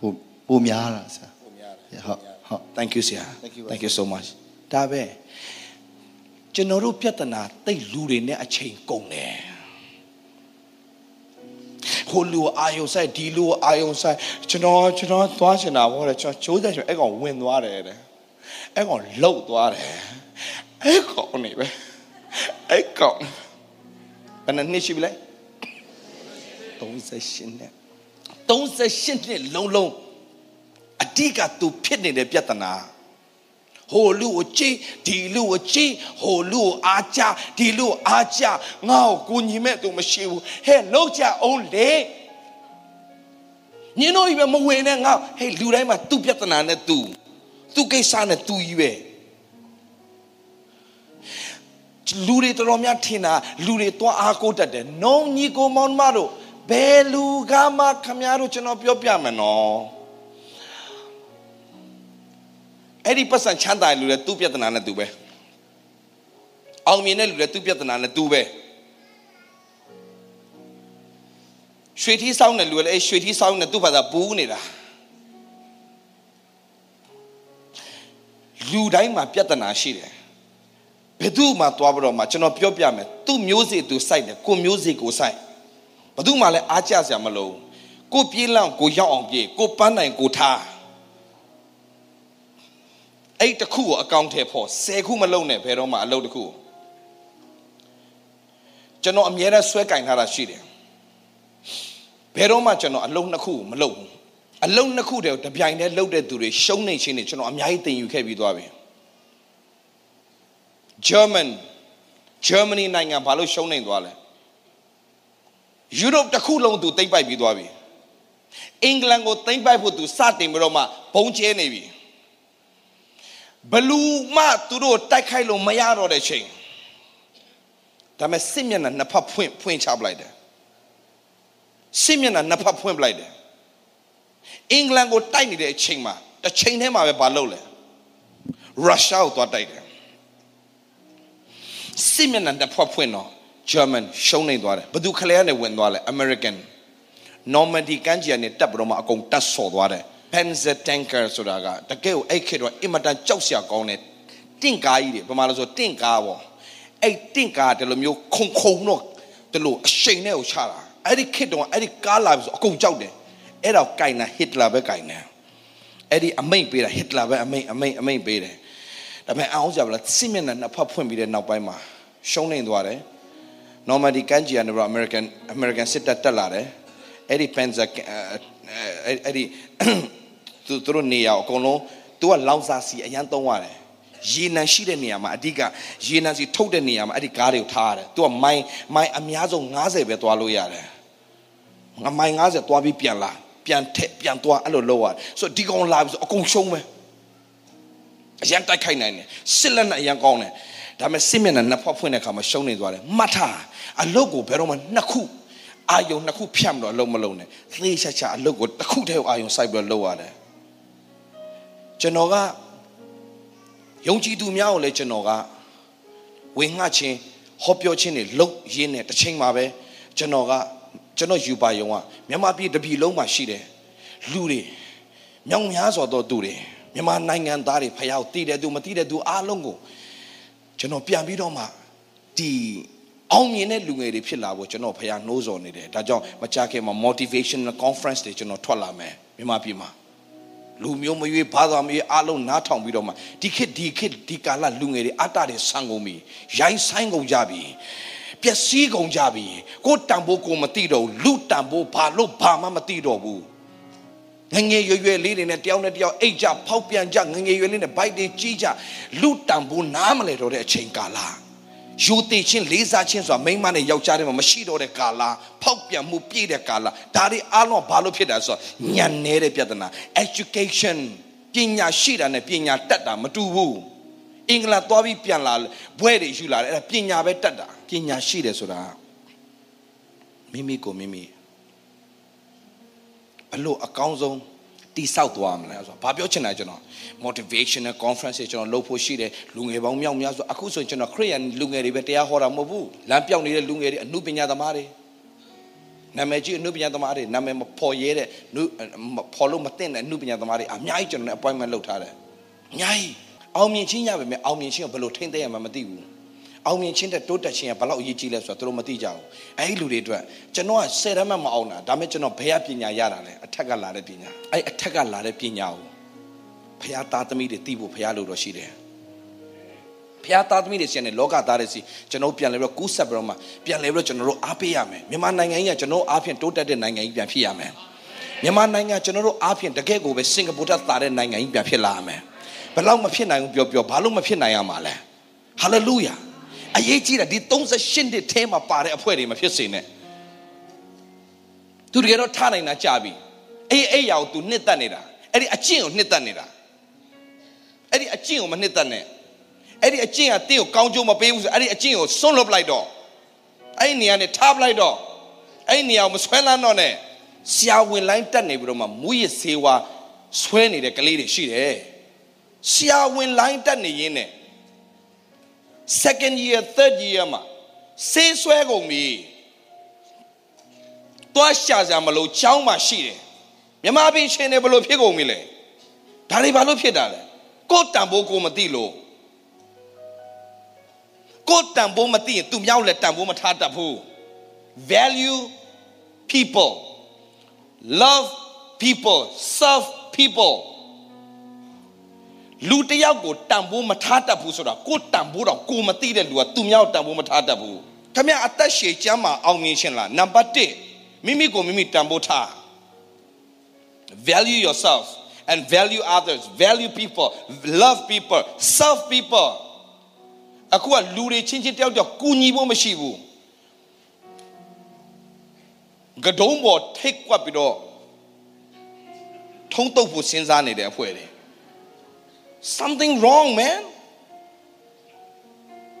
ပိုပိုများတာဆရာပုံများတယ်ဟုတ်ဟုတ် Thank you ဆရာ Thank you, Thank you so much ဒါပဲကျွန်တော်တို့ပြဿနာတိတ်လူတွေနဲ့အချိန်ကုန်တယ် ဟိုလူအာယုံဆိုင်ဒီလူအာယုံဆိုင်ကျွန်တော်ကျွန်တော်သွားချင်တာပေါ့လေကျွန်တော်ချိုးတယ်ကျွန်တော်အဲ့ကောင်ဝင်သွားတယ်တဲ့အဲ့ကောင်လှုပ်သွားတယ်အဲ့ကောင်နေပဲအဲ့ကောင်ဘယ်နှစ်နှစ်ရှိပြီလဲ38နှစ်38နှစ်လုံးလုံးအဓိကသူဖြစ်နေတဲ့ပြဿနာ ဟိုလူကိုကြည့်ဒီလူကိုကြည့်ဟိုလူကိုအားကြဒီလူကိုအားကြငါ့ကိုကိုညီမဲ့သူမရှိဘူးဟဲ့လောက်ကြအောင်လေညင်တို့ကြီးပဲမဝင်နဲ့ငါဟဲ့လူတိုင်းမှာသူ့ပြဿနာနဲ့သူသူ့ကိစ္စနဲ့သူကြီးပဲလူတွေတော်တော်များထင်တာလူတွေသွားအားကိုးတတ်တယ်။နှုံညီကိုမောင်မတို့ဘယ်လူကမှခမများတို့ကျွန်တော်ပြောပြမယ်နော်။ အဲ့ဒီပတ်စံချမ်းသာလူတွေသူ့ပြဿနာနဲ့သူပဲ။အောင်မြင်တဲ့လူတွေသူ့ပြဿနာနဲ့သူပဲ။ရွှေထီးဆောင်တဲ့လူတွေလည်းရွှေထီးဆောင်တဲ့သူ့ဘာသာပူးနေတာ။လူတိုင်းမှာပြဿနာရှိတယ်။ဘယ်သူမှသွားပြီးတော့မှကျွန်တော်ပြောပြမယ်သူ့မျိုးစေ့သူစိုက်တယ်ကိုမျိုးစေ့ကိုစိုက်ဘယ်သူမှလည်းအားကျစရာမလိုကိုပြေးလန့်ကိုရောက်အောင်ပြေးကိုပန်းနိုင်ကိုထား အဲ့တခုကိုအကောင့်ထဲဖို့၁၀ခုမလုံးနဲ့ဘယ်တော့မှအလုပ်တခုကျွန်တော်အမြဲတမ်းဆွဲကင်ထားတာရှိတယ်ဘယ်တော့မှကျွန်တော်အလုပ်နှစ်ခုမလုပ်ဘူးအလုပ်နှစ်ခုတည်းတပြိုင်တည်းလုပ်တဲ့သူတွေရှုံးနေချင်းနေကျွန်တော်အများကြီးတင်ယူခဲ့ပြီးသွားပြီ German Germany နိုင်ငံဘာလို့ရှုံးနေသွားလဲ Europe တစ်ခုလုံးသူသိမ့်ပိုက်ပြီးသွားပြီအင်္ဂလန်ကိုသိမ့်ပိုက်ဖို့သူစတင်ပြီးတော့မှဘုံကျဲနေပြီ ဘလူမှသူတို့တိုက်ခိုက်လို့မရတော့တဲ့ချိန်ဒါမဲ့စစ်မျက်နှာနှစ်ဖက်ဖွင့်ဖွင့်ချပလိုက်တယ်စစ်မျက်နှာနှစ်ဖက်ဖွင့်ပလိုက်တယ်အင်္ဂလန်ကိုတိုက်နေတဲ့အချိန်မှာတစ်ချိန်တည်းမှာပဲဘာလုပ်လဲရုရှားကိုသွားတိုက်တယ်စစ်မျက်နှာတစ်ဖွဲ့ဖွင့်တော့ German ရှုံးနေသွားတယ်ဘသူခလဲကနေဝင်သွားလဲ American Normandy ကမ်းခြေကနေတက်ပြီးတော့မှအကုန်တက်ဆော်သွားတယ် Panzer tanker ဆိုတာကတကယ်ကိုအဲ့ခေတ်တော့အင်မတန်ကြောက်စရာကောင်းတဲ့တင့်ကားကြီးတွေဘာမှလို့ဆိုတင့်ကားပေါ့အဲ့တင့်ကားတလိုမျိုးခုံခုံတော့တလိုအရှိန်နဲ့ကိုချတာအဲ့ဒီခေတ်တော့အဲ့ဒီကားလာပြီးဆိုအကုန်ကြောက်တယ်အဲ့တော့ကင်တာဟစ်တလာပဲကင်တယ်အဲ့ဒီအမိတ်ပေးတာဟစ်တလာပဲအမိတ်အမိတ်အမိတ်ပေးတယ်ဒါပေမဲ့အောင်ကြပါလားစစ်မျက်နှာနှစ်ဖက်ဖွင့်ပြီးတဲ့နောက်ပိုင်းမှာရှုံးနေသွားတယ် Normandy ကမ်းခြေကနေတော့ American American စစ်တပ်တက်လာတယ်အဲ့ဒီ Panzer အဲ့ဒီ သူတို့နေရအကုန်လုံးသူကလောင်စာစီအရန်သုံးရတယ်ရေနံရှိတဲ့နေရာမှာအဓိကရေနံစီထုတ်တဲ့နေရာမှာအဲ့ဒီကားတွေကိုထားရတယ်သူကမိုင်မိုင်အများဆုံး90ပဲသွားလို့ရတယ်ငါမိုင်90သွားပြီးပြန်လာပြန်ထက်ပြန်သွားအဲ့လိုလုပ်ရတယ်ဆိုတော့ဒီကောင်လာပြီးဆိုအကုန်ရှုံးမယ်အရန်တိုက်ခိုက်နိုင်တယ်စစ်လက်နဲ့အရန်ကောင်းတယ်ဒါပေမဲ့စစ်မျက်နှာနှစ်ဖက်ဖွင့်တဲ့အခါမှာရှုံးနေသွားတယ်မှတ်ထားအလုတ်ကိုဘယ်တော့မှနှစ်ခုအာယုံနှစ်ခုဖြတ်မလို့အလုတ်မလုံးနဲ့သေချာချာအလုတ်ကိုတစ်ခုတည်းအာယုံစိုက်ပြီးတော့လုပ်ရတယ် ကျွန်တော်ကယုံကြည်သူများကိုလည်းကျွန်တော်ကဝင်ငှချင်းဟောပြောခြင်းတွေလုံရင်းနဲ့တစ်ချိန်မှာပဲကျွန်တော်ကကျွန်တော်ယူပါယုံကမြန်မာပြည်တပြည်လုံးမှာရှိတယ်လူတွေမြောင်များစွာသောသူတွေမြန်မာနိုင်ငံသားတွေဖျောက်တည်တဲ့သူမတည်တဲ့သူအားလုံးကိုကျွန်တော်ပြန်ပြီးတော့မှဒီအောင်မြင်တဲ့လူငယ်တွေဖြစ်လာဖို့ကျွန်တော်ဖခင်နှိုးဆော်နေတယ်ဒါကြောင့်မကြခင်မှာ motivational conference တွေကျွန်တော်ထွက်လာမယ်မြန်မာပြည်မှာ လူမျိုးမရွေးဘာသာမရွေးအားလုံးနားထောင်ပြီးတော့မှဒီခေတ်ဒီခေတ်ဒီကာလလူငယ်တွေအတ္တတွေဆန်ကုန်ပြီရိုင်းဆိုင်ကုန်ကြပြီပျက်စီးကုန်ကြပြီကိုတန်ဖိုးကိုမသိတော့ဘူးလူတန်ဖိုးဘာလို့ဘာမှမသိတော့ဘူးငငယ်ရွယ်ရွယ်လေးတွေနဲ့တယောက်နဲ့တယောက်အိတ်ကြဖောက်ပြန်ကြငငယ်ရွယ်လေးနဲ့ဘိုက်တွေကြီးကြလူတန်ဖိုးနားမလဲတော့တဲ့အချိန်ကာလ ယူတည်ချင်းလေးစားချင်းဆိုတာမိန်းမနဲ့ယောက်ျားတွေမှာမရှိတော့တဲ့ကာလဖောက်ပြန်မှုပြည့်တဲ့ကာလဒါတွေအားလုံးဘာလို့ဖြစ်တာဆိုတော့ညံနေတဲ့ပြဿနာ education ပညာရှိတာနဲ့ပညာတတ်တာမတူဘူးအင်္ဂလန်သွားပြီးပြန်လာဘွဲတွေယူလာတယ်အဲ့ဒါပညာပဲတတ်တာပညာရှိတယ်ဆိုတာမိမိကိုမိမိဘလို့အကောင်းဆုံး တိဆောက်သွားမလဲဆိုတော့ဘာပြောချင်တာကျွန်တော် motivational conference ကျွန်တော်လုပ်ဖို့ရှိတယ်လူငယ်ပေါင်းမြောက်များဆိုအခုဆိုရင်ကျွန်တော်ခရိယန်လူငယ်တွေပဲတရားဟောတာမဟုတ်ဘူးလမ်းပြောင်းနေတဲ့လူငယ်တွေအမှုပညာသမားတွေနာမည်ကြီးအမှုပညာသမားတွေနာမည်မဖော်ရဲတဲ့ဖော်လို့မသိတဲ့အမှုပညာသမားတွေအများကြီးကျွန်တော် appointment လုပ်ထားတယ်အများကြီးအောင်မြင်ချင်းရပါမယ်အောင်မြင်ချင်းကိုဘယ်လိုထိမ့်သိရမှာမသိဘူး အောင်မြင်ချင်းတဲ့တိုးတက်ခြင်းကဘယ်လောက်အရေးကြီးလဲဆိုတာသူတို့မသိကြဘူးအဲဒီလူတွေအတွက်ကျွန်တော်ကဆယ်တမ်းမှမအောင်တာဒါပေမဲ့ကျွန်တော်ဘယ်ကပညာရတာလဲအထက်ကလာတဲ့ပညာအဲအထက်ကလာတဲ့ပညာကိုဘုရားသားသမီးတွေသိဖို့ဘုရားလိုတော့ရှိတယ်ဘုရားသားသမီးတွေရှင်နဲ့လောကသားတွေစီကျွန်တော်ပြန်လဲပြီးတော့ကူးဆက်ပြီးတော့မှပြန်လဲပြီးတော့ကျွန်တော်တို့အားပေးရမယ်မြန်မာနိုင်ငံကြီးကကျွန်တော်အားဖြင့်တိုးတက်တဲ့နိုင်ငံကြီးပြန်ဖြစ်ရမယ်မြန်မာနိုင်ငံကျွန်တော်တို့အားဖြင့်တကယ့်ကိုပဲစင်ကာပူတက်တာတဲ့နိုင်ငံကြီးပြန်ဖြစ်လာရမယ်ဘယ်လောက်မဖြစ်နိုင်ဘူးပြောပြောဘာလို့မဖြစ်နိုင်ရမှာလဲဟာလေလုယာ အရေးကြီးတာဒီ38နှစ်ထဲမှာပါတဲ့အဖွဲ့တွေမဖြစ်စေနဲ့သူတကယ်တော့ထားနိုင်တာကြာပြီအေးအဲ့ရအောင် तू နှစ်သက်နေတာအဲ့ဒီအကျင့်ကိုနှစ်သက်နေတာအဲ့ဒီအကျင့်ကိုမနှစ်သက်နဲ့အဲ့ဒီအကျင့်ကတင့်ကိုကောင်းကျိုးမပေးဘူးဆိုအဲ့ဒီအကျင့်ကိုစွန့်လွတ်ပလိုက်တော့အဲ့ဒီနေရာနဲ့ထားပလိုက်တော့အဲ့ဒီနေရာကိုမဆွဲလန်းတော့နဲ့ဆရာဝင်လိုင်းတက်နေပြီးတော့မှမူရစေဝါဆွဲနေတဲ့ကလေးတွေရှိတယ်ဆရာဝင်လိုင်းတက်နေရင်းနဲ့ second year third year မှာဆေးဆွဲကုန်ပြီတွားရှာစရာမလို့ချောင်းမှာရှိတယ်မြမပင်ရှင်နေဘလို့ဖြစ်ကုန်ပြီလေဒါတွေဘာလို့ဖြစ်တာလဲကိုယ်တန်ဖိုးကိုမသိလို့ကိုယ်တန်ဖိုးမသိရင်သူမြောက်လက်တန်ဖိုးမထားတတ်ဘူး value people love people serve people လူတယောက်ကိုတန်ဖိုးမထားတတ်ဘူးဆိုတာကိုယ်တန်ဖိုးတော့ကိုမသိတဲ့လူကသူမြောက်တန်ဖိုးမထားတတ်ဘူးခမအသက်ရှည်ကျမ်းမှာအောင်မြင်ရှင်လားနံပါတ်1မိမိကိုမိမိတန်ဖိုးထား value yourself and value others value people love people serve people အခုကလူတွေချင်းချင်းတယောက်တယောက်ကူညီဖို့မရှိဘူးကဒုံးပေါ်ထိတ်ကွက်ပြီးတော့ထုံးတုပ်ဖို့စဉ်းစားနေတဲ့အဖွဲတွေ something wrong man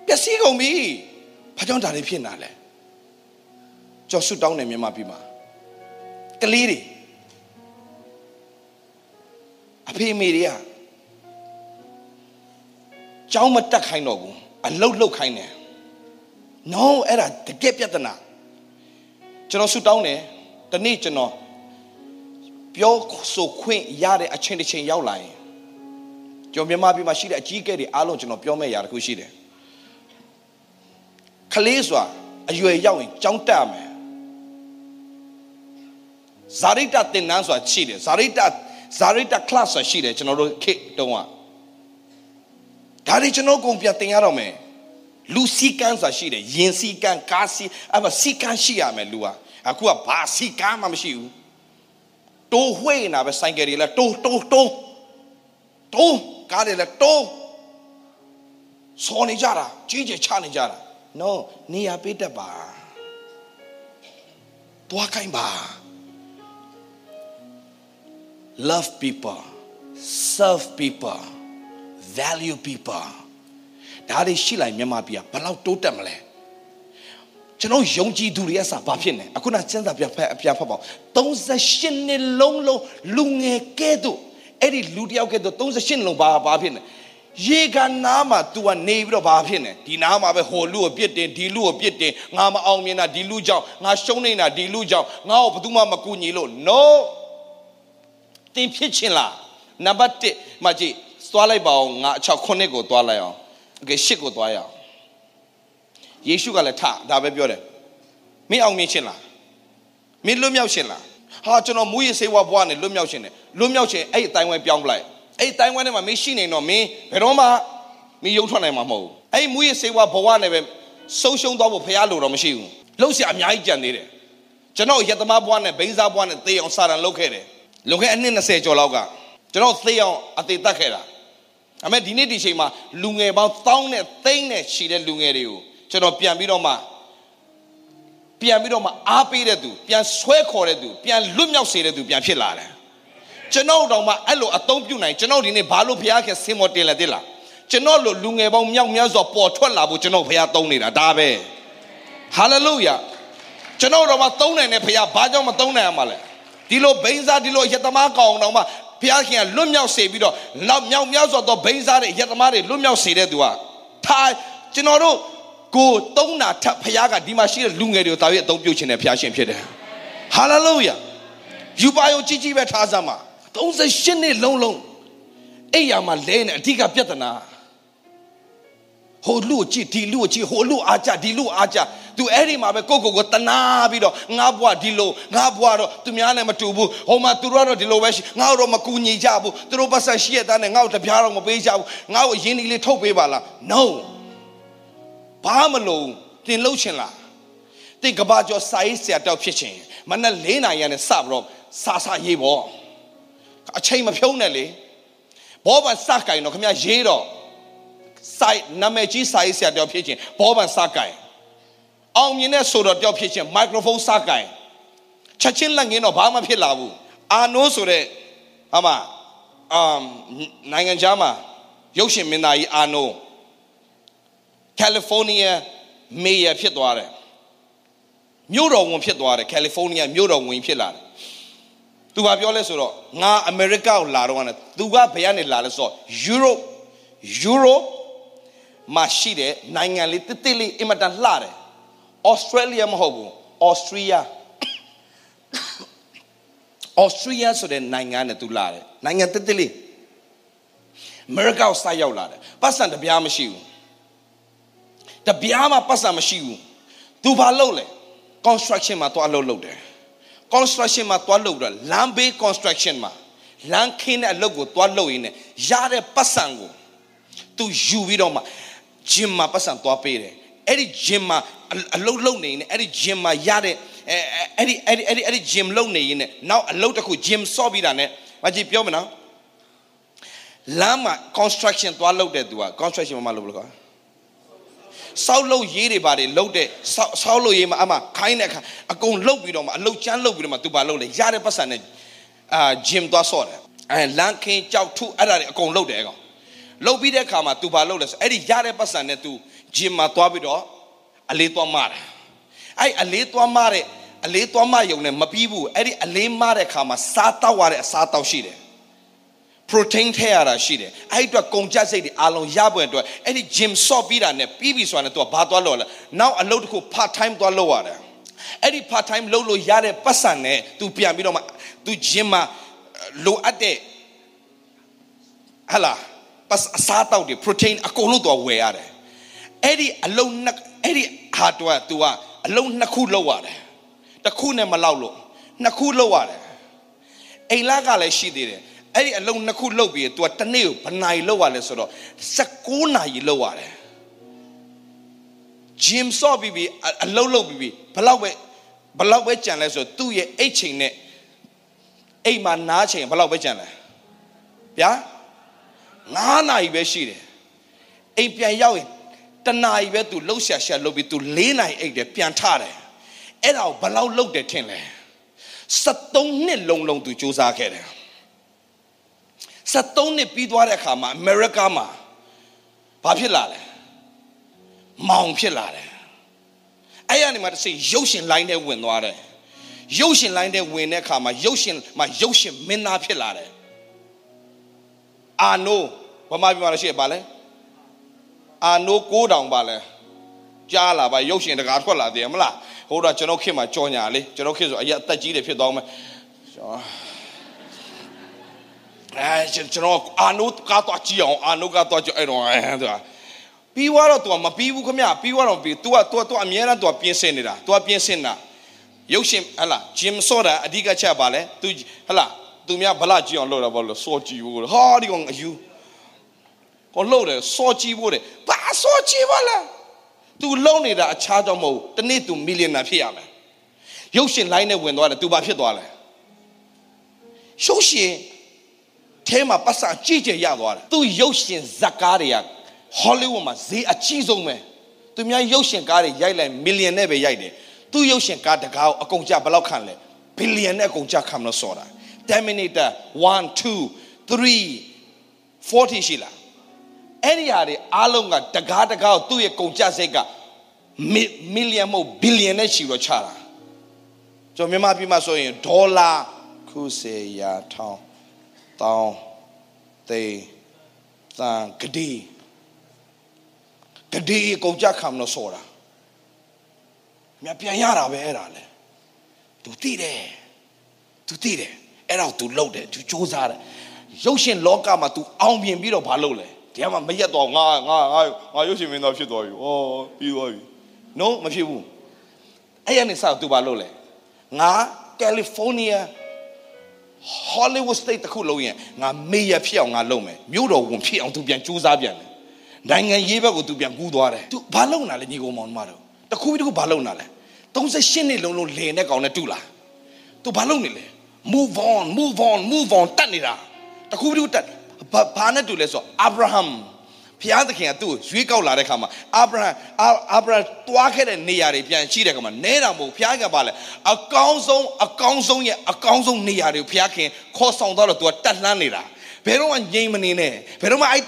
ပျက်စီးကုန်ပြီဘာကြောင့်ဒါတွေဖြစ်နေတာလဲကြော်ဆွတောင်းနေမြန်မာပြည်မှာကလေးတွေအဖေအမေတွေကကြောင်းမတက်ခိုင်းတော့ဘူးအလုတ်လုတ်ခိုင်းတယ် no အဲ့ဒါတကယ်ပြဿနာကျွန်တော်ဆွတောင်းတယ်တနေ့ကျွန်တော်ပြောဆိုခွင့်ရတဲ့အချိန်တစ်ချိန်ရောက်လာရင် ကျွန်တော်မြန်မာပြည်မှာရှိတဲ့အကြီးအကဲတွေအားလုံးကျွန်တော်ပြောမယ့်ຢာတစ်ခုရှိတယ်ခလေးစွာအရွယ်ရောက်ရင်ကြောင်းတက်မယ်ဇာရိတတင်နန်းဆိုတာရှိတယ်ဇာရိတဇာရိတ class ဆိုတာရှိတယ်ကျွန်တော်တို့ခေတ်တုန်းကဒါတွေကျွန်တော်ကုန်ပြန်တင်ရတော့မယ်လူစီကန်းဆိုတာရှိတယ်ယင်စီကန်းကားစီအဲ့မစီကန်းရှိရမယ်လူကအခုကဘာစီကန်းမှမရှိဘူးတိုးဝှေ့နေတာပဲဆိုင်ကယ်တွေလဲတိုးတိုးတိုးတိုး ကားတွေလဲတိုးစော်နေကြတာကြီးကြီးချနေကြတာ no နေရာပေးတတ်ပါတွားခိုင်းပါ love people serve people value people ဒါတွေရှိလိုက်မြန်မာပြည်ကဘယ်လောက်တိုးတက်မလဲကျွန်တော်ယုံကြည်သူတွေအစားဘာဖြစ်နေအခုနစင်းစာပြဖက်အပြဖက်ပေါ့38နှစ်လုံးလုံးလူငယ်ကဲ့သို့ အဲ့ဒီလူတယောက်ကဲ့သို့38လုံးဘာဘာဖြစ်နေရေကနားမှာ तू ကနေပြီးတော့ဘာဖြစ်နေဒီနားမှာပဲဟိုလူကိုပြစ်တင်ဒီလူကိုပြစ်တင်ငါမအောင်မြင်တာဒီလူကြောင့်ငါရှုံးနေတာဒီလူကြောင့်ငါ့ကိုဘယ်သူမှမကူညီလို့ no တင်ဖြစ်ချင်လားနံပါတ်1မှာကြည့်သွားလိုက်ပါအောင်ငါ6ခုနှစ်ကိုသွားလိုက်အောင်โอเค10ကိုသွားရအောင်ယေရှုကလည်းထဒါပဲပြောတယ်မင်းအောင်မြင်ချင်လားမင်းလွတ်မြောက်ချင်လားဟာကျွန်တော်မူရစေဝါဘွားနဲ့လွတ်မြောက်ချင်တယ် လွတ်မြောက်ချင်အဲ့ဒီအတိုင်းဝဲပြောင်းပလိုက်အဲ့ဒီအတိုင်းဝဲထဲမှာမင်းရှိနေတော့မင်းဘယ်တော့မှမင်းရုံထွက်နိုင်မှာမဟုတ်ဘူးအဲ့ဒီမူရစေဝါဘဝနဲ့ပဲဆုံးရှုံးသွားဖို့ဖရားလိုတော့မရှိဘူးလှုပ်ရှားအများကြီးကြံသေးတယ်ကျွန်တော်ရတမဘွားနဲ့ဘိန်းစားဘွားနဲ့သေအောင်စာရန်လုပ်ခဲ့တယ်လွန်ခဲ့အနှစ်20ကျော်လောက်ကကျွန်တော်သေအောင်အသေးတတ်ခဲ့တာအမေဒီနေ့ဒီချိန်မှာလူငယ်ပေါင်းတောင်းနဲ့သိန်းနဲ့ရှည်တဲ့လူငယ်တွေကိုကျွန်တော်ပြန်ပြီးတော့မှပြန်ပြီးတော့မှအားပေးတဲ့သူပြန်ဆွဲခေါ်တဲ့သူပြန်လွတ်မြောက်စေတဲ့သူပြန်ဖြစ်လာတယ် ကျွန်တော်တော့မှအဲ့လိုအသုံးပြုနိုင်ကျွန်တော်ဒီနေ့ဘာလို့ဘုရားခင်ဆင်းမတင်လဲသိလားကျွန်တော်လိုလူငယ်ပေါင်းမြောက်များစွာပေါ်ထွက်လာဖို့ကျွန်တော်ဘုရားသုံးနေတာဒါပဲဟာလေလုယာကျွန်တော်တော့မှသုံးနိုင်တဲ့ဘုရားဘာကြောင့်မသုံးနိုင်ရမှာလဲဒီလိုဘိန်းစားဒီလိုရတမကောင်တော့မှဘုရားခင်ကလွတ်မြောက်စေပြီးတော့နောက်မြောက်များစွာသောဘိန်းစားတွေရတမတွေလွတ်မြောက်စေတဲ့သူကထားကျွန်တော်တို့ကိုသုံးတာထပ်ဖခင်ကဒီမှာရှိတဲ့လူငယ်တွေကိုတာ၍အသုံးပြုခြင်းနဲ့ဖခင်ရှင်ဖြစ်တယ်ဟာလေလုယာယူပါယုံကြီးကြီးပဲထားစမ်းပါ 38နှစ်လုံးလုံးအဲ့ရမှာလဲနေအဓိကပြဿနာဟိုလူကြည့်ဒီလူကြည့်ဟိုလူအားကြဒီလူအားကြသူအဲ့ဒီမှာပဲကိုကိုကိုတနာပြီးတော့ငါဘွားဒီလိုငါဘွားတော့သူများနဲ့မတူဘူးဟိုမှာသူတို့ကတော့ဒီလိုပဲရှိငါတို့မကူညီကြဘူးသူတို့ပတ်ဆက်ရှိရတဲ့နဲ့ငါ့ကိုတပြားတော့မပေးကြဘူးငါ့ကိုရင်းနှီးလေးထုတ်ပေးပါလား no ဘာမလို့တင်လှုပ်ချင်လားတင်ကဘာကျော်စာရေးဆရာတောက်ဖြစ်ချင်မနဲ့၄နိုင်ရနဲ့စပြီးတော့စာစာရေးပေါ့ အချိန်မဖြုံးနဲ့လေဘောပန်စကင်တော့ခမရေးတော့စိုက်နာမည်ကြီးစာရေးဆရာတောက်ဖြစ်ချင်ဘောပန်စကင်အောင်မြင်တဲ့ဆိုတော့တောက်ဖြစ်ချင်မိုက်ခရိုဖုန်းစကင်ချက်ချင်းလက်ငင်းတော့ဘာမှဖြစ်လာဘူးအာနိုးဆိုတဲ့ဟာမအမ်နိုင်ငံခြားမှာရုပ်ရှင်မင်းသားကြီးအာနိုးကယ်လီဖိုးနီးယားမေယာဖြစ်သွားတယ်မြို့တော်ဝန်ဖြစ်သွားတယ်ကယ်လီဖိုးနီးယားမြို့တော်ဝန်ဖြစ်လာတယ် သူကပြောလဲဆိုတော့ငါအမေရိကကိုလာတော့ကနေသူကဘယ်ကနေလာလဲဆိုတော့ယူရိုယူရိုမှာရှိတဲ့နိုင်ငံလေးတစ်တစ်လေးအင်မတန်လှတယ်ဩစတြေးလျမဟုတ်ဘူးဩစတြီးယားဩစတြီးယားဆိုတဲ့နိုင်ငံနဲ့သူလာတယ်နိုင်ငံတစ်တစ်လေးအမေရိကကိုစရောက်လာတယ်ပတ်စံတပြားမရှိဘူးတပြားမှပတ်စံမရှိဘူးသူဘာလုပ်လဲ construction မှာသွားလုပ်လုပ်တယ် construction မှာသွားလုပ်တော့လမ်းဘေး construction မှာလမ်းခင်းတဲ့အလုပ်ကိုသွားလုပ်ရင်းနဲ့ရတဲ့ပတ်စံကိုသူယူပြီးတော့မှ gym မှာပတ်စံသွားပေးတယ်အဲ့ဒီ gym မှာအလုပ်လုပ်နေရင်အဲ့ဒီ gym မှာရတဲ့အဲ့ဒီအဲ့ဒီအဲ့ဒီအဲ့ဒီ gym လုပ်နေရင်နောက်အလုပ်တစ်ခု gym ဆော့ပြီးတာနဲ့မကြည့်ပြောမနော်လမ်းမှာ construction သွားလုပ်တဲ့သူက construction မှာမလုပ်ဘူးကွာ ဆောက်လုပ်ရေးတွေပါတယ်လုပ်တဲ့ဆောက်ဆောက်လုပ်ရေးမှာအမခိုင်းတဲ့အခါအကုန်လုပ်ပြီးတော့မှအလုပ်ချမ်းလုပ်ပြီးတော့မှသူပါလုပ်လေရတဲ့ပတ်စံနဲ့အာဂျင်သွားဆော့တယ်အဲလန်ခင်းကြောက်ထုအဲ့ဒါတွေအကုန်လုပ်တယ်ကောင်လုပ်ပြီးတဲ့အခါမှာသူပါလုပ်လဲဆိုအဲ့ဒီရတဲ့ပတ်စံနဲ့သူဂျင်မှာသွားပြီးတော့အလေးသွားမတာအဲ့အလေးသွားမတဲ့အလေးသွားမယုံနဲ့မပြီးဘူးအဲ့ဒီအလေးမတဲ့အခါမှာစားတောက်ရတဲ့အစားတောက်ရှိတယ် protein ထည့်ရတာရှိတယ်အဲ့ဒီအတွက်ကုန်ကြစိတ်တွေအလုံးရပွင့်အတွက်အဲ့ဒီ gym ဆော့ပြီးတာနဲ့ပြီးပြီဆိုတာနဲ့ तू ဘာသွားလို့လဲနောက်အလုပ်တစ်ခု part time သွားလုပ်ရတယ်အဲ့ဒီ part time လုပ်လို့ရတဲ့ပတ်စံနဲ့ तू ပြန်ပြီးတော့မှ तू gym မှာလိုအပ်တဲ့ဟလာပတ်အစားတောက်တွေ protein အကုန်လုံး तू ဝယ်ရတယ်အဲ့ဒီအလုံးနှစ်အဲ့ဒီဟာတော့ तू ကအလုံးနှစ်ခုလုပ်ရတယ်တစ်ခုနဲ့မလောက်လို့နှစ်ခုလုပ်ရတယ်အိမ်လာကလည်းရှိသေးတယ် အဲ့ဒီအလုံးနှစ်ခုလုပ်ပြီး तू တနေ့ကိုဘယ်နိုင်လောက်ရလဲဆိုတော့16နာရီလောက်ရတယ် gym ဆော့ပြီးပြီးအလုံးလုပ်ပြီးပြီးဘလောက်ပဲဘလောက်ပဲကြံလဲဆိုသူ့ရဲ့အိတ်ချိန်နဲ့အိမ်မှာနားချိန်ဘလောက်ပဲကြံလဲဗျာ9နာရီပဲရှိတယ်အိမ်ပြန်ရောက်ရင်တနာရီပဲ तू လှုပ်ရှားရှာလုပ်ပြီး तू 4နာရီအိတ်တယ်ပြန်ထတယ်အဲ့ဒါကိုဘလောက်လုပ်တယ်ထင်လဲ73နှစ်လုံးလုံး तू စူးစမ်းခဲ့တယ် 73နှစ်ပြီးသွားတဲ့အခါမှာအမေရိကမှာဘာဖြစ်လာလဲမောင်ဖြစ်လာတယ်အဲ့ရနေမှာတစ်စိရုပ်ရှင်လိုင်းထဲဝင်သွားတယ်ရုပ်ရှင်လိုင်းထဲဝင်တဲ့အခါမှာရုပ်ရှင်မှာရုပ်ရှင်မင်းသားဖြစ်လာတယ်အာနိုဗမာပြည်မှာရှိရပါလဲအာနိုကိုးတောင်ပါလဲကြားလာပါရုပ်ရှင်တကာထွက်လာတယ်မလားဟိုတော့ကျွန်တော်ခေတ်မှာကြော်ညာလေကျွန်တော်ခေတ်ဆိုအရက်အသက်ကြီးတယ်ဖြစ်သွားမယ် အဲကျွန်တော်အာနိုကတော့ကြည့်အောင်အာနိုကတော့ကြည့်အဲ့တော့အဲသူကပြီးွားတော့ तू မပြီးဘူးခမပြီးွားတော့ပြီး तू က तू က तू အမြဲတမ်း तू ပြင်ဆင်နေတာ तू ပြင်ဆင်တာရုပ်ရှင်ဟလာဂျင်ဆော့တာအဓိကချက်ပါလဲ तू ဟလာ तू များဗလာကြည့်အောင်လုပ်တာပေါ့လို့စောကြည့်ဖို့ဟာဒီကောင်အယူကိုလှုပ်တယ်စောကြည့်ဖို့တယ်ဘာစောကြည့်ပါလား तू လုံနေတာအခြားတော့မဟုတ်တနေ့ तू မီလီယံနာဖြစ်ရမယ်ရုပ်ရှင်လိုင်းနဲ့ဝင်သွားတယ် तू ဘာဖြစ်သွားလဲရုပ်ရှင် ထဲမှာပတ်စံကြည့်ကြရသွားတယ် तू ရုပ်ရှင်ဇက်ကားတွေကဟောလိဝုဒ်မှာဈေးအကြီးဆုံးပဲသူများရုပ်ရှင်ကားတွေရိုက်လိုက်မီလီယံနဲ့ပဲရိုက်တယ်သူရုပ်ရှင်ကားတကားကိုအကုန်ကြဘယ်လောက်ခံလဲဘီလီယံနဲ့အကုန်ကြခံလို့ဆိုတာ Terminator 1 2 3 40ရှိလားအဲ့ဒီဟာတွေအားလုံးကတကားတကားကိုသူ့ရဲ့ကုန်ကြစိတ်ကမီလီယံမဟုတ်ဘီလီယံနဲ့ချီတော့ချတာကျွန်တော်မြန်မာပြည်မှာဆိုရင်ဒေါ်လာခုစေရာထောင် တောင်းသိန်းသံဂတိတဒီကုန်ကြခံလို့ဆိုတာမြပြန်ရတာပဲအဲ့ဒါလေ तू သိတယ် तू သိတယ်အဲ့တော့ तू လုပ်တယ် तू စူးစမ်းတယ်ရုပ်ရှင်လောကမှာ तू အောင်မြင်ပြီးတော့ဘာလုပ်လဲဒီကမှာမရက်တော့ငါငါငါငါရုပ်ရှင်မင်းသားဖြစ်သွားပြီဩပြီးသွားပြီ no မဖြစ်ဘူးအဲ့ရနေစ तू ဘာလုပ်လဲငါကယ်လီဖိုးနီးယား Hollywood State တခုလုံးရင်ငါမေးရဖြစ်အောင်ငါလုပ်မယ်မြို့တော်ဝင်ဖြစ်အောင် तू ပြန်စူးစမ်းပြန်တယ်နိုင်ငံရေးဘက်ကိုသူပြန်ကူးသွားတယ်သူဘာလုံနာလဲညီကောင်မောင်တို့တခုပြီးတခုဘာလုံနာလဲ38နှစ်လုံးလုံးလင်တဲ့ကောင်နဲ့တူလားသူဘာလုံနေလဲ move on move on move on တတ်နေတာတခုပြီးတခုတတ်ဘာနဲ့တူလဲဆိုအာဗြဟံ ဘုရားသခင်ကသူ့ကိုရွေးကောက်လာတဲ့ခါမှာအာဗြဟံအာဗြဟံတွားခဲ့တဲ့နေရာတွေပြန်ရှိတဲ့ခါမှာနဲတာမဟုတ်ဘုရားကပါလဲအကောင်းဆုံးအကောင်းဆုံးရဲ့အကောင်းဆုံးနေရာတွေကိုဘုရားခင်ခေါ်ဆောင်တော့သူကတတ်လှမ်းနေတာဘယ်တော့မှငြိမ်မနေနဲ့ဘယ်တော့မှအဲ့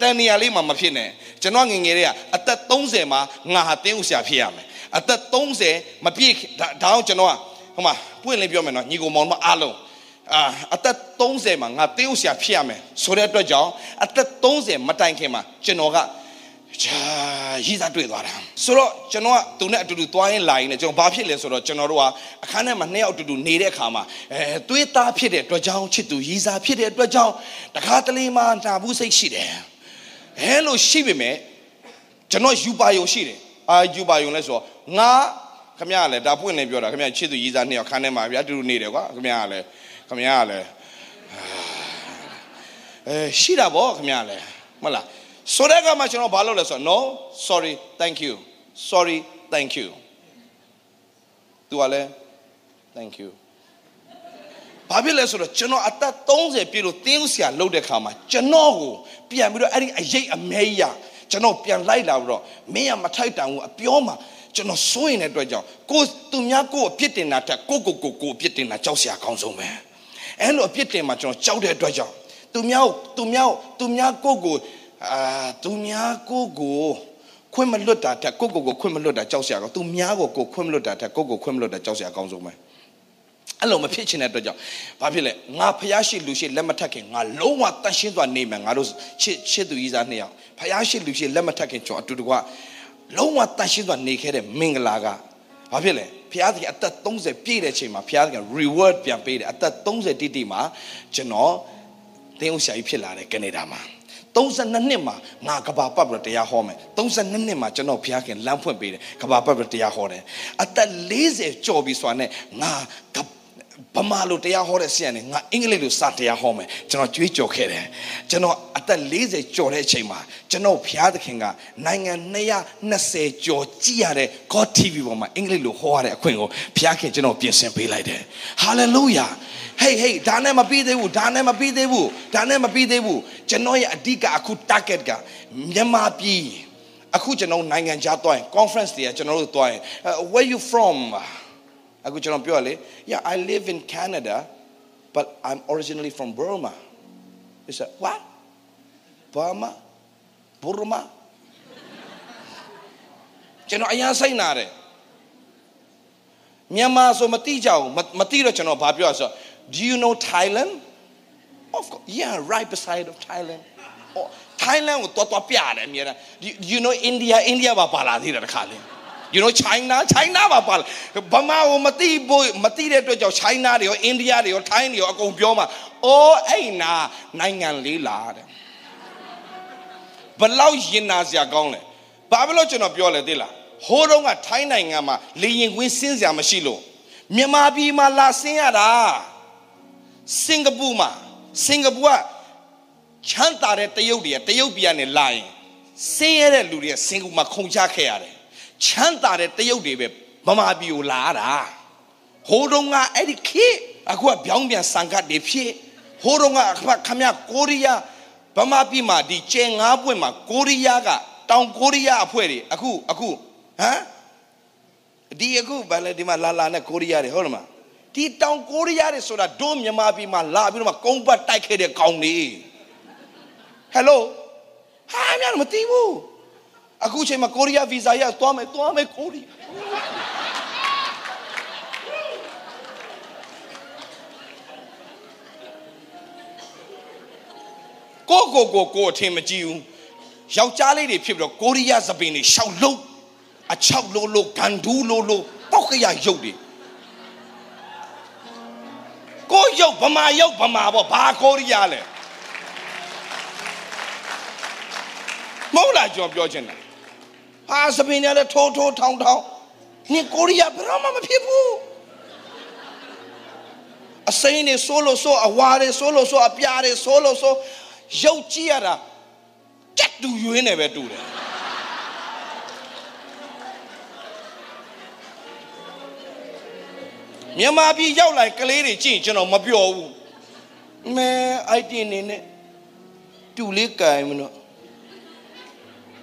တန်နေရာလေးမှာမဖြစ်နဲ့ကျွန်တော်ငယ်ငယ်လေးကအသက်30မှာငါဟာတင်းဥဆရာဖြစ်ရမယ်အသက်30မပြည့်ဒါဒါအောင်ကျွန်တော်ကဟိုမှာပွင့်လင်းပြောမယ်နော်ညီကိုမောင်မအားလုံး အာအသက်30မှာငါတင်းဥဆရာဖြစ်ရမယ်ဆိုတဲ့အတွက်ကြောင့်အသက်30မတိုင်ခင်မှာကျွန်တော်ကချာရည်စားတွေ့သွားတာဆိုတော့ကျွန်တော်ကသူနဲ့အတူတူသွားရင်လာရင်လည်းကျွန်တော်ဘာဖြစ်လဲဆိုတော့ကျွန်တော်တို့ကအခန်းထဲမှာနှစ်ယောက်အတူတူနေတဲ့အခါမှာအဲသွေးသားဖြစ်တဲ့အတွက်ကြောင့်ချစ်သူရည်စားဖြစ်တဲ့အတွက်ကြောင့်တခါတလေမှနာဘူးစိတ်ရှိတယ်အဲလိုရှိပေမဲ့ကျွန်တော်ယူပါယုံရှိတယ်အာယူပါယုံလဲဆိုတော့ငါခမရလည်းဒါပွင့်နေပြောတာခမရချစ်သူရည်စားနှစ်ယောက်ခန်းထဲမှာဗျာအတူတူနေတယ်ကွာခမရလည်း ခမရလည်းအဲရှိတာဗောခမရလည်းမဟုတ်လားဆိုတဲ့ကမှကျွန်တော်ဘာလုပ်လဲဆိုတော့ no sorry thank you sorry thank you သူကလည်း thank you ဘာဖြစ်လဲဆိုတော့ကျွန်တော်အသက်30ပြည့်လို့တင်းဆရာလုပ်တဲ့ခါမှာကျွန်တော်ကိုပြန်ပြီးတော့အဲ့ဒီအရေးအမဲကြီးရကျွန်တော်ပြန်လိုက်လာပြီးတော့မင်းကမထိုက်တန်ဘူးအပြောမှာကျွန်တော်စိုးရင်တဲ့အတွက်ကြောင့်ကိုသူများကိုအပြစ်တင်တာတက်ကိုကိုကိုကိုအပြစ်တင်တာကြောက်စရာကောင်းဆုံးပဲ အဲ့လိုအပြစ်တင်မှာကျွန်တော်ကြောက်တဲ့အတွက်ကြောင့်သူများသူများသူများကိုကိုအာသူများကိုကိုခွင့်မလွတ်တာတက်ကိုကိုကိုခွင့်မလွတ်တာကြောက်စရာကောင်းသူများကိုကိုခွင့်မလွတ်တာတက်ကိုကိုခွင့်မလွတ်တာကြောက်စရာကောင်းဆုံးပဲအဲ့လိုမဖြစ်ချင်တဲ့အတွက်ကြောင့်ဘာဖြစ်လဲငါဖျားရှိလူရှိလက်မထက်ခင်ငါလုံးဝတန်ရှင်းစွာနေမယ်ငါတို့ချစ်ချစ်သူကြီးစားနှစ်ယောက်ဖျားရှိလူရှိလက်မထက်ခင်ကျွန်တော်အတူတကွလုံးဝတန်ရှင်းစွာနေခဲ့တဲ့မင်္ဂလာက ဘာဖြစ်လဲဖျားသခင်အသက်30ပြည့်တဲ့ချိန်မှာဖျားသခင် reward ပြန်ပေးတယ်အသက်30တိတိမှာကျွန်တော်တင်းဦးဆရာကြီးဖြစ်လာတယ်ကနေဒါမှာ32နှစ်မှာငါကဘာပတ်ပြီးတရားဟောမယ်32နှစ်မှာကျွန်တော်ဘုရားခင်လမ်းဖွင့်ပေးတယ်ကဘာပတ်ပြီးတရားဟောတယ်အသက်40ကျော်ပြီဆိုတာနဲ့ငါ ဗမာလိုတရားဟောတဲ့ဆရာနဲ့ငါအင်္ဂလိပ်လိုစာတရားဟောမယ်ကျွန်တော်ကြွေးကြော်ခဲ့တယ်ကျွန်တော်အသက်40ကျော်တဲ့အချိန်မှာကျွန်တော်ဘုရားသခင်ကနိုင်ငံ220ကျော်ကြည့်ရတဲ့ God TV ပေါ်မှာအင်္ဂလိပ်လိုဟောရတဲ့အခွင့်ကိုဘုရားခင်ကျွန်တော်ပြင်ဆင်ပေးလိုက်တယ် hallelujah ဟေးဟေးဒါနဲ့မပြီးသေးဘူးဒါနဲ့မပြီးသေးဘူးဒါနဲ့မပြီးသေးဘူးကျွန်တော်ရဲ့အဓိကအခု target ကမြန်မာပြည်အခုကျွန်တော်နိုင်ငံခြားသွားရင် conference တွေကကျွန်တော်တို့သွားရင် where you from အခုကျွန်တော်ပြောရလေ yeah I live in Canada but I'm originally from Burma he said what Burma Burma ကျွန်တော်အရင်စိတ်နာတယ်မြန်မာဆိုမတိကြဘူးမတိတော့ကျွန်တော်ဘာပြောရဆို Do you know Thailand? Of course. Yeah, right beside of Thailand. Oh, Thailand ကိုတော်တော်ပြတယ်အမြဲတမ်း You know India India ဘာပါလာသေးတယ်တခါလေ You know China China ဘာပါလာဗမာကိုမတိဖို့မတိတဲ့အတွက်ကြောင့် China တွေရော India တွေရော Thai တွေရောအကုန်ပြောမှာအိုးအဲ့နာနိုင်ငံလေးလားတဲ့ဘလောက်ရင်နာစရာကောင်းလဲဘာဖြစ်လို့ကျွန်တော်ပြောလဲသိလားဟိုးတုန်းကထိုင်းနိုင်ငံမှာလေရင်ကွင်းစင်းစရာမရှိလို့မြန်မာပြည်မှာလာဆင်းရတာစင်ကာပူမှာစင်ကာပူကချမ်းသာတဲ့တရုတ်တွေကတရုတ်ပြည်ကနေလာရင်ဆင်းရဲတဲ့လူတွေကစင်ကာပူမှာခုန်ချခဲ့ရတယ် ချမ်းသာတဲ့တရုတ်တွေပဲဗမာပြည်ကိုလာတာဟိုတုန်းကအဲ့ဒီခေအခုကပြောင်းပြန်စံကတ်တွေဖြစ်ဟိုတုန်းကခမရကိုရီးယားဗမာပြည်မှာဒီကျဲငါးပွင့်မှာကိုရီးယားကတောင်ကိုရီးယားအဖွဲ့တွေအခုအခုဟမ်ဒီအခုဗာလေဒီမှာလာလာနဲ့ကိုရီးယားတွေဟုတ်တယ်မလားဒီတောင်ကိုရီးယားတွေဆိုတာဒို့မြန်မာပြည်မှာလာပြီးတော့မှကုန်းပတ်တိုက်ခဲ့တဲ့ကောင်တွေဟယ်လိုဟာမြန်မသိဘူး အခုချိန်မှာကိုရီးယားဗီဇာရသွားမယ်သွားမယ်ကိုရီးကိုကိုကိုကိုအထင်မကြည့်ဘူးယောက်ျားလေးတွေဖြစ်ပြီးတော့ကိုရီးယားစပင်တွေရှောက်လုံးအချောက်လို့လို့ဂန်ဒူးလို့လို့ပေါက်ကရရုပ်တွေကိုရုပ်ဗမာရုပ်ဗမာပေါ့ဘာကိုရီးယားလဲမဟုတ်လားကျွန်တော်ပြောချင်တာ ဟာစပင်တွေလည်းထိုးထိုးထောင်းထောင်းနင်ကိုရီးယားဘယ်တော့မှမဖြစ်ဘူးအစိမ်းတွေဆိုးလို့ဆိုးအဝါတွေဆိုးလို့ဆိုးအပြားတွေဆိုးလို့ဆိုးရုပ်ကြည့်ရတာကြက်တူရွေးနေပဲတူတယ်မြန်မာပြည်ရောက်လာကလေးတွေကြည့်ကျွန်တော်မပြောဘူးမဲအိုက်တင်နေနဲ့တူလေးကင်မလို့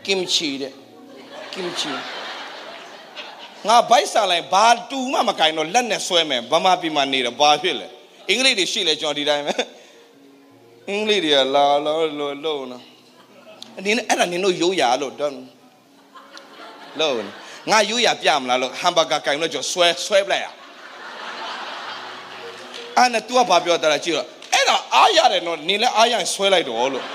ကင်ချီတဲ့ ကင်ချီငါဘိုက်စာလိုက်ဘာတူမှမကင်တော့လက်နဲ့ဆွဲမယ်ဗမာပြည်မှာနေတော့ဘာဖြစ်လဲအင်္ဂလိပ်တွေရှိလဲကျွန်တော်ဒီတိုင်းပဲအင်္ဂလိပ်တွေကလာလာလို့လို့နော်နင်းအဲ့ဒါနင်တို့ရိုးရာလို့တော့လို့ငါရိုးရာပြမလားလို့ဟမ်ဘာဂါကင်လို့ကျော်ဆွဲဆွဲပလိုက်ရအဲ့နဲ့ तू ကဘာပြောတာလဲကြည့်တော့အဲ့ဒါအားရတယ်နော်နင်လည်းအားရရင်ဆွဲလိုက်တော့လို့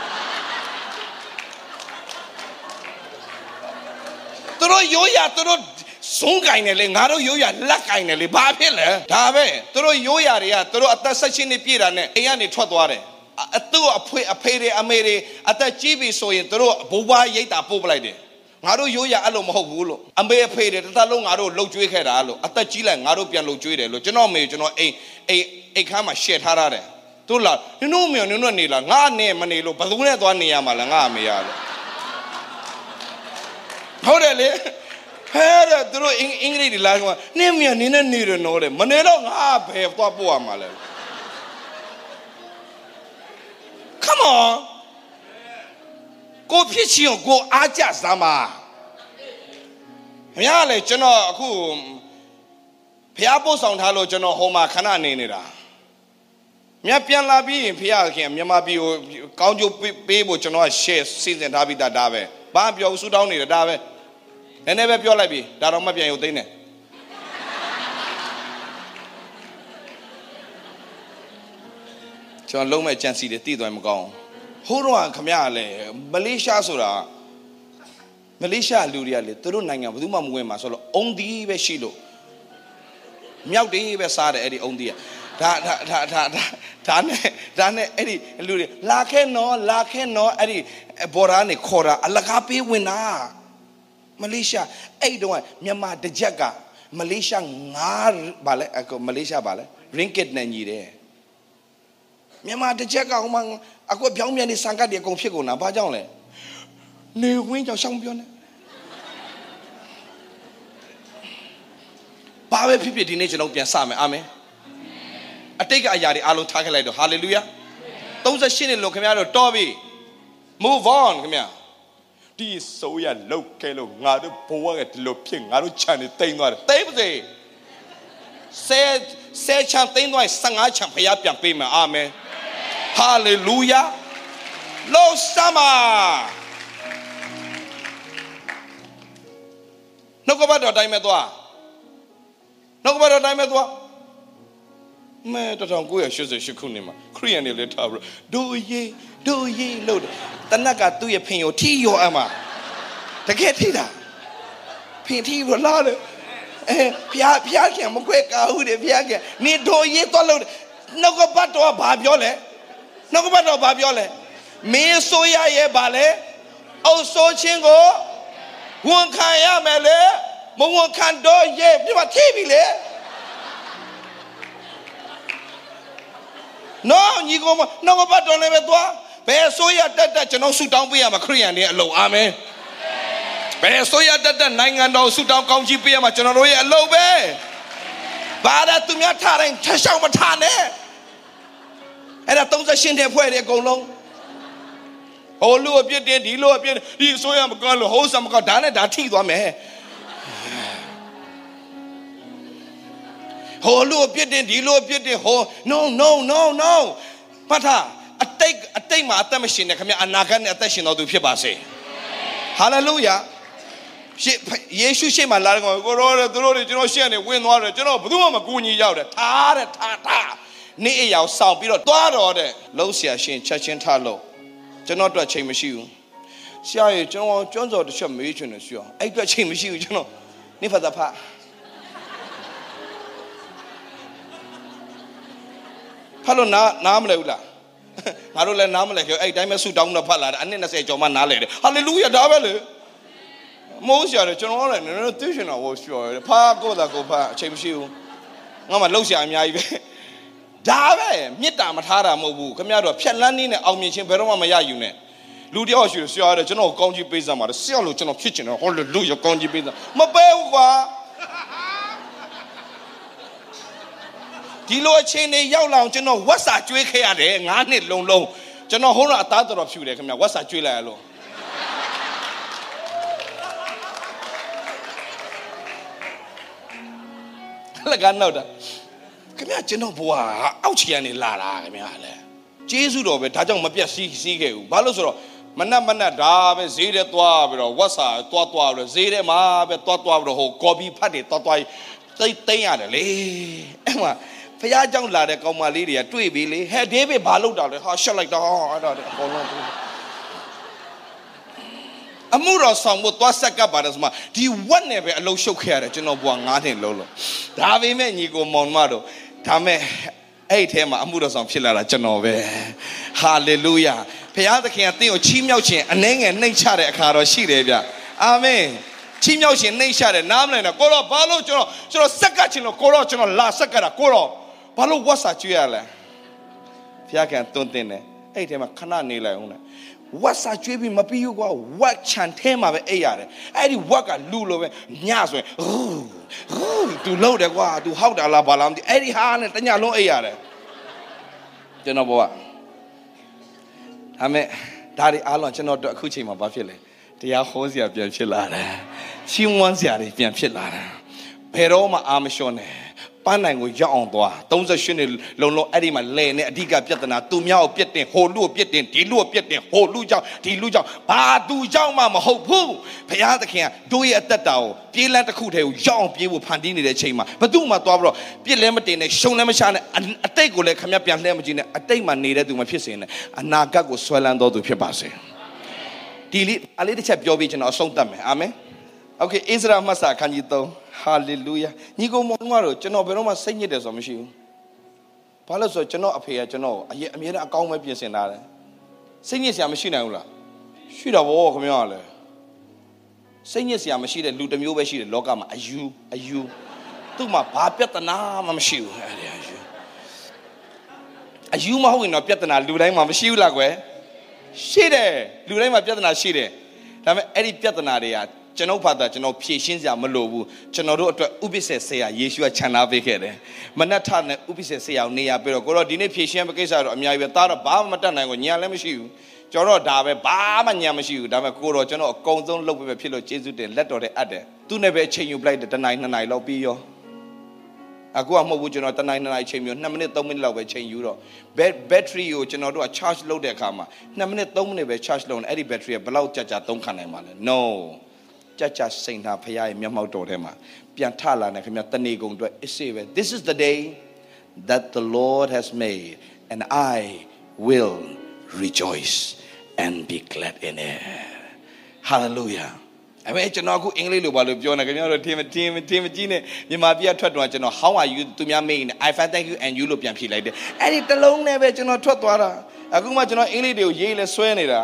တို့ရိုးရာသူတို့စုံးကင်တယ်လေငါတို့ရိုးရာလက်ကင်တယ်လေဘာဖြစ်လဲဒါပဲသူတို့ရိုးရာတွေကသူတို့အသက်ဆက်ရှင်နေပြည့်တာနဲ့အိမ်ကနေထွက်သွားတယ်အသူ့အဖွေအဖေတွေအမေတွေအသက်ကြီးပြီဆိုရင်သူတို့ဘိုးဘွားရိတ်တာပို့ပလိုက်တယ်ငါတို့ရိုးရာအဲ့လိုမဟုတ်ဘူးလို့အမေအဖေတွေတစ်သက်လုံးငါတို့လှုပ်ကြွေးခဲ့တာလို့အသက်ကြီးလိုက်ငါတို့ပြန်လှုပ်ကြွေးတယ်လို့ကျွန်တော်မေကျွန်တော်အိမ်အိမ်အိမ်ခန်းမှာရှယ်ထားရတယ်သူလာနင်တို့မေနင်တို့နေလားငါနဲ့မနေလို့ဘယ်သူနဲ့သွားနေရမှာလဲငါအမေရလို့ ဟုတ်တယ်လေဟဲ့တဲ့သူတို့အင်အင်္ဂလိပ်တွေလာကနင်းမြန်နင်းနဲ့နေရနော်တဲ့မနေတော့ငါဘယ်သွားပို့ရမှာလဲ Come on ကိုဖြစ်ချင်ကိုကိုအားကြစမ်းပါမရလေကျွန်တော်အခုဖះပို့ဆောင်ထားလို့ကျွန်တော်ဟိုမှာခဏနေနေတာမြတ်ပြန်လာပြီးရင်ဖះခင်မြန်မာပြည်ကိုကောင်းကျိုးပေးဖို့ကျွန်တော်က share စီစဉ်ထားပြီးသားဒါပဲ ဘာပြောဆူတောင်းနေတာဒါပဲနည်းနည်းပဲပြောလိုက်ပြီဒါတော့မပြန်ရုပ်သိမ်းတယ်ကျွန်တော်လုံးမဲ့ကြံစီတယ်တည်သွားမကောင်းဟိုးတော့ခမရလဲမလေးရှားဆိုတာမလေးရှားလူတွေကလေသူတို့နိုင်ငံဘယ်သူမှမဝင်မှာဆိုတော့အုံဒီပဲရှိလို့မြောက်တေးပဲစားတယ်အဲ့ဒီအုံဒီက ဒါဒါဒါဒါဒါဒါနဲ့ဒါနဲ့အဲ့ဒီလူတွေလာခဲနော်လာခဲနော်အဲ့ဒီဘော်ရာနေခေါ်တာအလကားပေးဝင်တာမလေးရှားအဲ့တုန်းကမြန်မာတစ်ချက်ကမလေးရှားငါးဗာလဲအခုမလေးရှားဗာလဲ ringgit နဲ့ညီတယ်မြန်မာတစ်ချက်ကဟိုမှာအခုပြောင်းပြန်နေစံကတ်တွေအကုန်ဖြစ်ကုန်တာဘာကြောင့်လဲနေဝင်းကြောင့်ရှောင်းပြောနေဘာပဲဖြစ်ဖြစ်ဒီနေ့ကျွန်တော်ပြန်စမယ်အာမင်အ တိတ်ကအရာတွေအားလုံးထားခဲ့လိုက်တော့ဟာလေလုယာ38နှစ်လို့ခင်ဗျားတို့တော်ပြီ move on ခင်ဗျာဒီဆိုရလောက်ခဲလို့ငါတို့ဘဝကဒီလိုဖြစ်ငါတို့ခြံနေတိမ်သွားတယ်တိမ်ပါစေဆဲဆဲချံတိမ်သွား15ချံဖျားပြန်ပေးမယ်အာမင်ဟာလေလုယာလို့စမနှုတ်ကပတ်တော်တိုင်းမဲ့သွားနှုတ်ကပတ်တော်တိုင်းမဲ့သွား မဲ1988ခုနှစ်မှာခရိယန်တွေလည်းထားပြီးဒိုယေဒိုယေလို့တနက်ကသူ့ရဲ့ဖင်ကိုထီရောအမတကယ်ထိတာဖင်ထီရောလာတယ်အဲဖျားဖျားခင်မခွဲကာဟုတယ်ဖျားခင်နေဒိုယေသွားလို့နှုတ်ကပတ်တော်ဘာပြောလဲနှုတ်ကပတ်တော်ဘာပြောလဲမင်းဆိုရရဲ့ဘာလဲအုပ်ဆိုးခြင်းကိုဝန်ခံရမယ်လေမဝန်ခံတော့ရဲ့ပြမထိပြီလေ နော်ညီကောင်မနှုတ်ကပတ်တော်လည်းပဲသွားဘယ်ဆိုရတက်တက်ကျွန်တော်ဆူတောင်းပေးရမှာခရိယန်တွေအလုံးအာမင်ဘယ်ဆိုရတက်တက်နိုင်ငံတော်ဆူတောင်းကောင်းချီးပေးရမှာကျွန်တော်တို့ရဲ့အလုံးပဲဘာသာသူများထားတိုင်းထရှောင်းမထားနဲ့အဲ့ဒါ38တဲ့ဖွဲ့တယ်အကုန်လုံးဟိုလူအပြစ်တင်ဒီလူအပြစ်ဒီအစိုးရမကောင်းလို့ဟိုးစမကောင်းဒါနဲ့ဒါထိသွားမယ် ဟိုလူအပြစ်တင်ဒီလူအပြစ်တင်ဟို no no no no ပတ်တာအတိတ်အတိတ်မှာအသက်မရှင်တဲ့ခင်ဗျအနာဂတ်နဲ့အသက်ရှင်တော်သူဖြစ်ပါစေဟာလေလုယာရှေယေရှုရှေ့မှာလာတယ်ကိုရောတဲ့သူတို့တွေကျွန်တော်ရှေ့ကနေဝင်သွားတယ်ကျွန်တော်ဘယ်သူမှမကူညီရောက်တယ်ထားတဲ့ထားထားနေ့အရာဆောင်ပြီးတော့သွားတော့တဲ့လုံးဆရာရှင်ချက်ချင်းထားလို့ကျွန်တော်အတွက်ချိန်မရှိဘူးဆရာကြီးကျွန်တော်ကျွမ်းစော်တစ်ချက်မေးချင်တယ်ဆရာအဲ့အတွက်ချိန်မရှိဘူးကျွန်တော်နေဖတ်တာဖတ် ဖတ်လို့နားနားမလဲဘူးလားငါတို့လည်းနားမလဲကြောအဲ့တိုင်းပဲဆူတောင်းတော့ဖတ်လာတယ်အနည်း20ကျော်မှနားလဲတယ်ဟာလေလုယာဒါပဲလေမိုးဆရာကျွန်တော်လည်းနည်းနည်းသိရှင်တော့ဟိုရှော်တယ်ဖာကိုသာကိုဖာအချိန်မရှိဘူးငါမှလှုပ်ရှားအများကြီးပဲဒါပဲမေတ္တာမထားတာမဟုတ်ဘူးခမရတော့ဖြက်လန်းနေနဲ့အောင်မြင်ခြင်းဘယ်တော့မှမရယူနဲ့လူတယောက်ရှိတယ်ဆရာရတယ်ကျွန်တော်ကောင်းကြီးပေးစမ်းပါတယ်ဆရာလို့ကျွန်တော်ဖြစ်ချင်တယ်ဟောလေလူရကောင်းကြီးပေးစမ်းမပေးဘူးကွာ ဒီလိုအချိန်တွေရောက်လာအောင်ကျွန်တော်ဝက်စာကျွေးခဲ့ရတယ်၅နှစ်လုံးလုံးကျွန်တော်ဟိုးတော့အသားတော်ဖြူတယ်ခင်ဗျဝက်စာကျွေးလိုက်ရလို့လကနောက်တာခင်ဗျကျွန်တော်ဘွာအောက်ချီကနေလာတာခင်ဗျလည်းကျေးဇူးတော်ပဲဒါကြောင့်မပြတ်စီးစီးခဲ့ဘူးဘာလို့ဆိုတော့မနက်မနက်ဒါပဲဈေးထဲသွားပြီးတော့ဝက်စာသွားသွားပြီးတော့ဈေးထဲမှာပဲသွားသွားပြီးတော့ဟိုကော်ဖီဖတ်တွေသွားသွားသိသိမ့်ရတယ်လေအဲ့မှာ ဖះเจ้าလာတဲ့ကောင်မလေးတွေကတွေ့ပြီလေဟဲ့ဒေးဗစ်ဘာလုပ်တာလဲဟာရှက်လိုက်တော့အဲ့ဒါအကုန်လုံးအမှုတော်ဆောင်ဖို့သွားဆက်ကပ်ပါတယ်ဆိုမှဒီဝက်နဲ့ပဲအလုံးရှုပ်ခဲ့ရတယ်ကျွန်တော်ဘွား9နှစ်လုံးလုံးဒါပေမဲ့ညီကိုမောင်မတို့ဒါမဲ့အဲ့ထဲမှာအမှုတော်ဆောင်ဖြစ်လာတာကျွန်တော်ပဲဟာလေလုယာဖခင်သခင်ကတင့်ကိုချီးမြှောက်ခြင်းအနှဲငယ်နှိမ့်ချတဲ့အခါတော့ရှိတယ်ဗျအာမင်ချီးမြှောက်ခြင်းနှိမ့်ချတယ်နားမလည်နဲ့ကိုတော့ဘာလို့ကျွန်တော်ကျွန်တော်ဆက်ကပ်ခြင်းလို့ကိုတော့ကျွန်တော်လာဆက်ကပ်တာကိုတော့ ဘာလို့ဝတ်စာကျွေးရလဲဖခင်ကတွန်းတင်တယ်အဲ့ထဲမှာခဏနေလိုက်အောင်လေဝတ်စာကျွေးပြီးမပြီးဘူးကွာဝတ်ချန်ထဲမှာပဲအိပ်ရတယ်အဲ့ဒီဝတ်ကလူလိုပဲညဆိုရင်ဟူးဟူးသူလှုပ်တယ်ကွာသူဟောက်တာလားဘာလားမသိအဲ့ဒီဟာနဲ့တညလုံးအိပ်ရတယ်ကျွန်တော်ဘောကဒါမဲ့ဒါတွေအားလုံးကျွန်တော်တို့အခုချိန်မှာဘာဖြစ်လဲတရားဟောစရာပြန်ဖြစ်လာတယ်ရှင်းဝမ်းစရာတွေပြန်ဖြစ်လာတယ်ဘယ်တော့မှအာမလျှော့နဲ့ ပန်းနိုင်ကိုရောက်အောင်သွား38နှစ်လုံလုံအဲ့ဒီမှာလဲနေအဓိကပြဿနာသူများကိုပြစ်တင်ဟိုလူကိုပြစ်တင်ဒီလူကိုပြစ်တင်ဟိုလူကြောင့်ဒီလူကြောင့်ဘာသူကြောင့်မှမဟုတ်ဘူးဘုရားသခင်ကတို့ရဲ့အသက်တာကိုပြေးလန်းတစ်ခုတည်းကိုရောက်အောင်ပြေးဖို့ဖန်တီးနေတဲ့ချိန်မှာဘသူမှသွားပြီးတော့ပြစ်လဲမတင်နဲ့ရှုံလဲမရှာနဲ့အတိတ်ကိုလည်းခမပြန်လှဲမကြည့်နဲ့အတိတ်မှာနေတဲ့သူမဖြစ်စေနဲ့အနာဂတ်ကိုဆွဲလန်းတော်သူဖြစ်ပါစေဒီလေးအလေးတစ်ချက်ပြောပြီးကျွန်တော်အဆုံးသတ်မယ်အာမင်โอเคဣသရာမတ်စာခန်းကြီး3 ဟာလေလုယာညီကောင်မောင်မတို့ကျွန်တော်ဘယ်တော့မှစိတ်ညစ်တယ်ဆိုမရှိဘူးဘာလို့ဆိုကျွန်တော်အဖေကကျွန်တော်အရင်အမြဲတမ်းအကောင်းပဲပြင်ဆင်ထားတယ်စိတ်ညစ်စရာမရှိနိုင်ဘူးလားရှိတာဗောခင်ဗျားလည်းစိတ်ညစ်စရာမရှိတဲ့လူတစ်မျိုးပဲရှိတယ်လောကမှာအယူအယူသူ့မှာဘာပြဿနာမှမရှိဘူးအဲ့ဒီအယူအယူမဟုတ်ရင်တော့ပြဿနာလူတိုင်းမှာမရှိဘူးလားကွယ်ရှိတယ်လူတိုင်းမှာပြဿနာရှိတယ်ဒါပေမဲ့အဲ့ဒီပြဿနာတွေက ကျွန်ုပ်ဘာသာကျွန်တော်ဖြည့်ရှင်းစရာမလိုဘူးကျွန်တော်တို့အတွက်ဥပိ္ပစေဆေယယေရှုကခြံထားပေးခဲ့တယ်မနက်ထနဲ့ဥပိ္ပစေဆေယကိုနေရပြီးတော့ကိုတော့ဒီနေ့ဖြည့်ရှင်းပကိစ္စတော့အများကြီးပဲတားတော့ဘာမှမတတ်နိုင်ဘူးညံလည်းမရှိဘူးကျွန်တော်ဒါပဲဘာမှညံမရှိဘူးဒါပေမဲ့ကိုတော့ကျွန်တော်အကုန်ဆုံးလုပ်ပေးပဲဖြစ်လို့ကျေးဇူးတင်လက်တော်တဲ့အပ်တယ်သူနဲ့ပဲအချိန်ယူပလိုက်တယ်တနိုင်နှစ်နိုင်လောက်ပြီးရောအခုကမဟုတ်ဘူးကျွန်တော်တနိုင်နှစ်နိုင်ချိန်မျိုး2မိနစ်3မိနစ်လောက်ပဲချိန်ယူတော့ battery ကိုကျွန်တော်တို့က charge လုပ်တဲ့အခါမှာ2မိနစ်3မိနစ်ပဲ charge လုပ်ရင်အဲ့ဒီ battery ကဘယ်လောက်ကြာကြာသုံးခံနိုင်မှာလဲ no ကြကြစိန်တာဖရားရဲ့မျက်မှောက်တော်ထဲမှာပြန်ထလာတယ်ခင်ဗျတနေကုန်အတွက်အစ်စေပဲ This is the day that the Lord has made and I will rejoice and be glad in it hallelujah အမေကျွန်တော်အခုအင်္ဂလိပ်လိုပါလို့ပြောနေခင်ဗျားတို့ထင်မထင်မထင်မကြီးနဲ့မြန်မာပြည်ထွက်တော့ကျွန်တော် how are you သူများမေးနေ I find thank you and you လို့ပြန်ဖြေလိုက်တယ်အဲ့ဒီတလုံးနဲ့ပဲကျွန်တော်ထွက်သွားတာအခုမှကျွန်တော်အင်္ဂလိပ်တွေကိုရေးလဲဆွဲနေတာ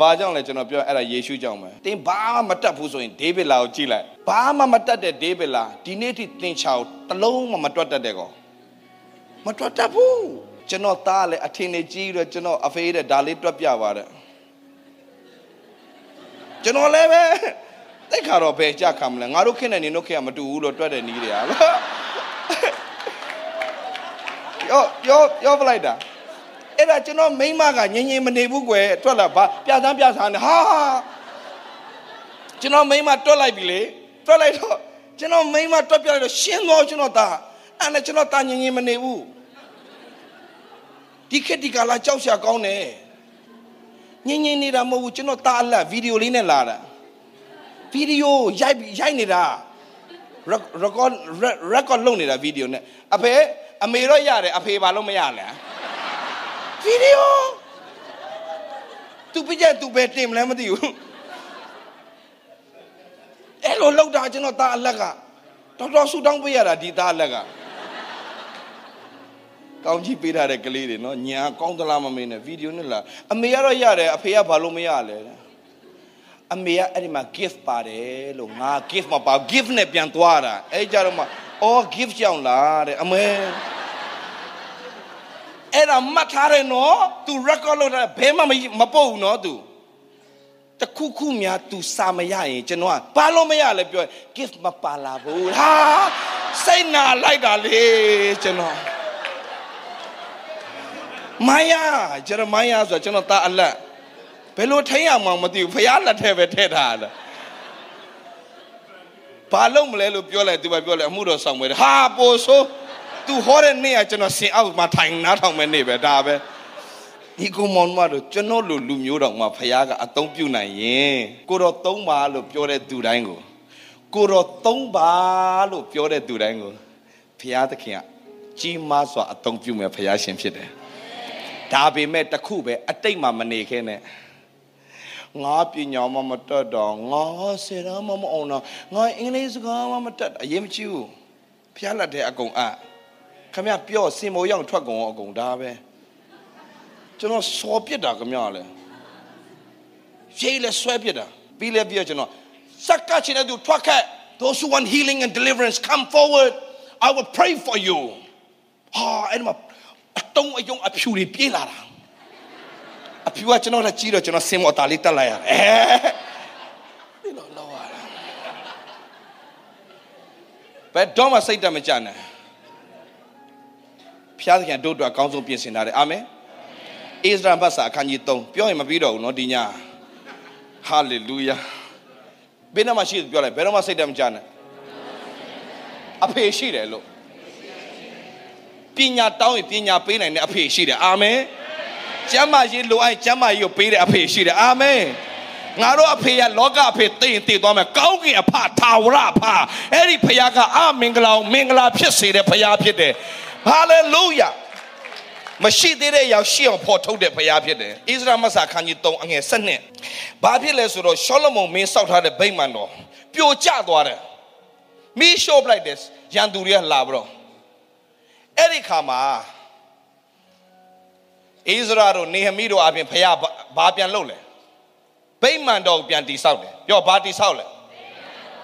ဘာကြောင့်လဲကျွန်တော်ပြောအဲ့ဒါယေရှုကြောင့်ပဲတင်းဘာမှမတတ်ဘူးဆိုရင်ဒေးဗစ်လာကိုကြည့်လိုက်ဘာမှမတတ်တဲ့ဒေးဗစ်လာဒီနေ့ထိတင်ချောက်တလုံးမှမတွတ်တတ်တဲ့ကောင်မတွတ်တတ်ဘူးကျွန်တော်သားလည်းအထင်နေကြီးတော့ကျွန်တော်အဖေတဲ့ဒါလေးတွက်ပြပါတဲ့ကျွန်တော်လည်းပဲတိတ်ခါတော့ဘယ်ကြခံမလဲငါတို့ခင်တဲ့နေတို့ခင်ကမတူဘူးလို့တွက်တဲ့နီးတွေဟာယောယောယောပလိုက်တာ အဲ့ဒါကျွန်တော်မိမကငြင်းငြင်းမနေဘူးကွယ်တွက်လာဘာပြသန်းပြသန်းနေဟာကျွန်တော်မိမတွက်လိုက်ပြီလေတွက်လိုက်တော့ကျွန်တော်မိမတွက်ပြလိုက်တော့ရှင်းတော့ကျွန်တော်သားအဲ့နဲ့ကျွန်တော်သားငြင်းငြင်းမနေဘူးဒီခက်ဒီကလာကြောက်ရှာကောင်းတယ်ငြင်းငြင်းနေတာမဟုတ်ဘူးကျွန်တော်သားအလက်ဗီဒီယိုလေးနဲ့လာတာဗီဒီယိုရိုက်ရိုက်နေတာ record record လုပ်နေတာဗီဒီယိုနဲ့အဖေအမေတော့ရတယ်အဖေဘာလို့မရလဲ ဗီဒီယိုသူပြကြသူပဲတင်မလဲမသိဘူးအဲ့လိုလောက်တာကျွန်တော်သားအလက်ကတော်တော်ဆူတောင်းပေးရတာဒီသားအလက်ကကောင်းကြီးပေးထားတဲ့ကလေးတွေနော်ညာကောင်းသလားမမေးနဲ့ဗီဒီယိုနဲ့လာအမေကတော့ရတယ်အဖေကဘာလို့မရလဲအမေကအဲ့ဒီမှာ gift ပါတယ်လို့ငါ gift မပါ gift နဲ့ပြန်သွားတာအဲ့ကြတော့မှအော် gift ကြောင့်လားတဲ့အမေ အဲ့ဒါမှတ်ထားတယ်နော် तू record လုပ်တာဘယ်မှမပုတ်ဘူးနော် तू တခုခုများ तू စာမရရင်ကျွန်တော်ကဘာလို့မရလဲပြော gift မပါလာဘူးဟာစိတ်နာလိုက်တာလေကျွန်တော်မိုင်းယာဂျရမိုင်းယာဆိုကျွန်တော်တာအလက်ဘယ်လိုထိရမှမသိဘူးဖះလက်ထဲပဲထည့်ထားတာဘာလို့မလဲလို့ပြောလိုက်သူပဲပြောလိုက်အမှုတော်ဆောင်ပဲဟာပိုဆိုး तू ဟောတဲ့နေ့ကကျွန်တော်စင်အောက်မှာထိုင်နားထောင်မဲ့နေ့ပဲဒါပဲဒီကောင်မောင်မတို့ကျွန်တော်လူလူမျိုးတော်မှာဖခင်ကအသုံးပြုနိုင်ရင်ကိုတော်သုံးပါလို့ပြောတဲ့သူတိုင်းကိုကိုတော်သုံးပါလို့ပြောတဲ့သူတိုင်းကိုဖခင်သခင်ကကြီးမားစွာအသုံးပြုမဲ့ဖခင်ရှင်ဖြစ်တယ်ဒါပေမဲ့တခုပဲအတိတ်မှာမနေခဲနဲ့ငါပညာမမတတ်တော့ငါစေရမမအောင်တော့ငါအင်္ဂလိပ်စကားမမတတ်အရင်မကြည့်ဘူးဖျားလက်တဲ့အကုန်အ ခမပြော့စင်မိုးရောက်ထွက်ကုန်အကုန်ဒါပဲကျွန်တော်စော်ပြစ်တာခမလဲရေးလဲဆွဲပြစ်တာပြီးလဲပြကျွန်တော်စက္ကချင်တဲ့သူထွက်ခက် those who want healing and deliverance come forward i will pray for you ဟာအဲ့မှာအတုံးအယုံအဖြူတွေပြေးလာတာအဖြူကကျွန်တော်လည်းကြီးတော့ကျွန်တော်စင်မော်တာလေးတက်လိုက်ရတယ်အဲဒီလိုလောက်ရတာဘယ်တော့မှစိတ်တမကြနဲ့ ဖျားသခင်တို့အတွက်အကောင်းဆုံးပြင်ဆင်ထားတယ်အာမင်ဣသရာဘတ်စာအခန်းကြီး3ပြောရင်မပြီးတော့ဘူးเนาะဒီညဟာလေလုယာဘယ်နှမရှိပြောလိုက်ဘယ်တော့မှစိတ်တမကြနဲ့အဖေရှိတယ်လို့ပညာတောင်းရင်ပညာပေးနိုင်တဲ့အဖေရှိတယ်အာမင်ကျမ်းမာရေးလိုအပ်ကျမ်းမာရေးကိုပေးတဲ့အဖေရှိတယ်အာမင်ငါတို့အဖေကလောကအဖေသိရင်သိသွားမယ်ကောင်းကင်အဖထာဝရအဖအဲ့ဒီဖခင်ကအမင်္ဂလာမင်္ဂလာဖြစ်စေတဲ့ဖခင်ဖြစ်တယ် ဟာလေလုယာမရှိသေးတဲ့အရာရှိအောင်ဖော်ထုတ်တဲ့ဖခင်ဖြစ်တယ်ဣသရေလမဆာခန်းကြီး3အငယ်7နှစ်ဘာဖြစ်လဲဆိုတော့ရှောလမုန်မင်းစောက်ထားတဲ့ဗိမာန်တော်ပြိုကျသွားတယ်မီးရှို့ပလိုက်တယ်ရန်သူတွေကလာပြီးတော့အဲ့ဒီခါမှာဣသရာတို့နေဟမိတို့အပြင်ဖခင်ဘာပြန်လုပ်လဲဗိမာန်တော်ပြန်တိဆောက်တယ်ပြောဘာတိဆောက်လဲ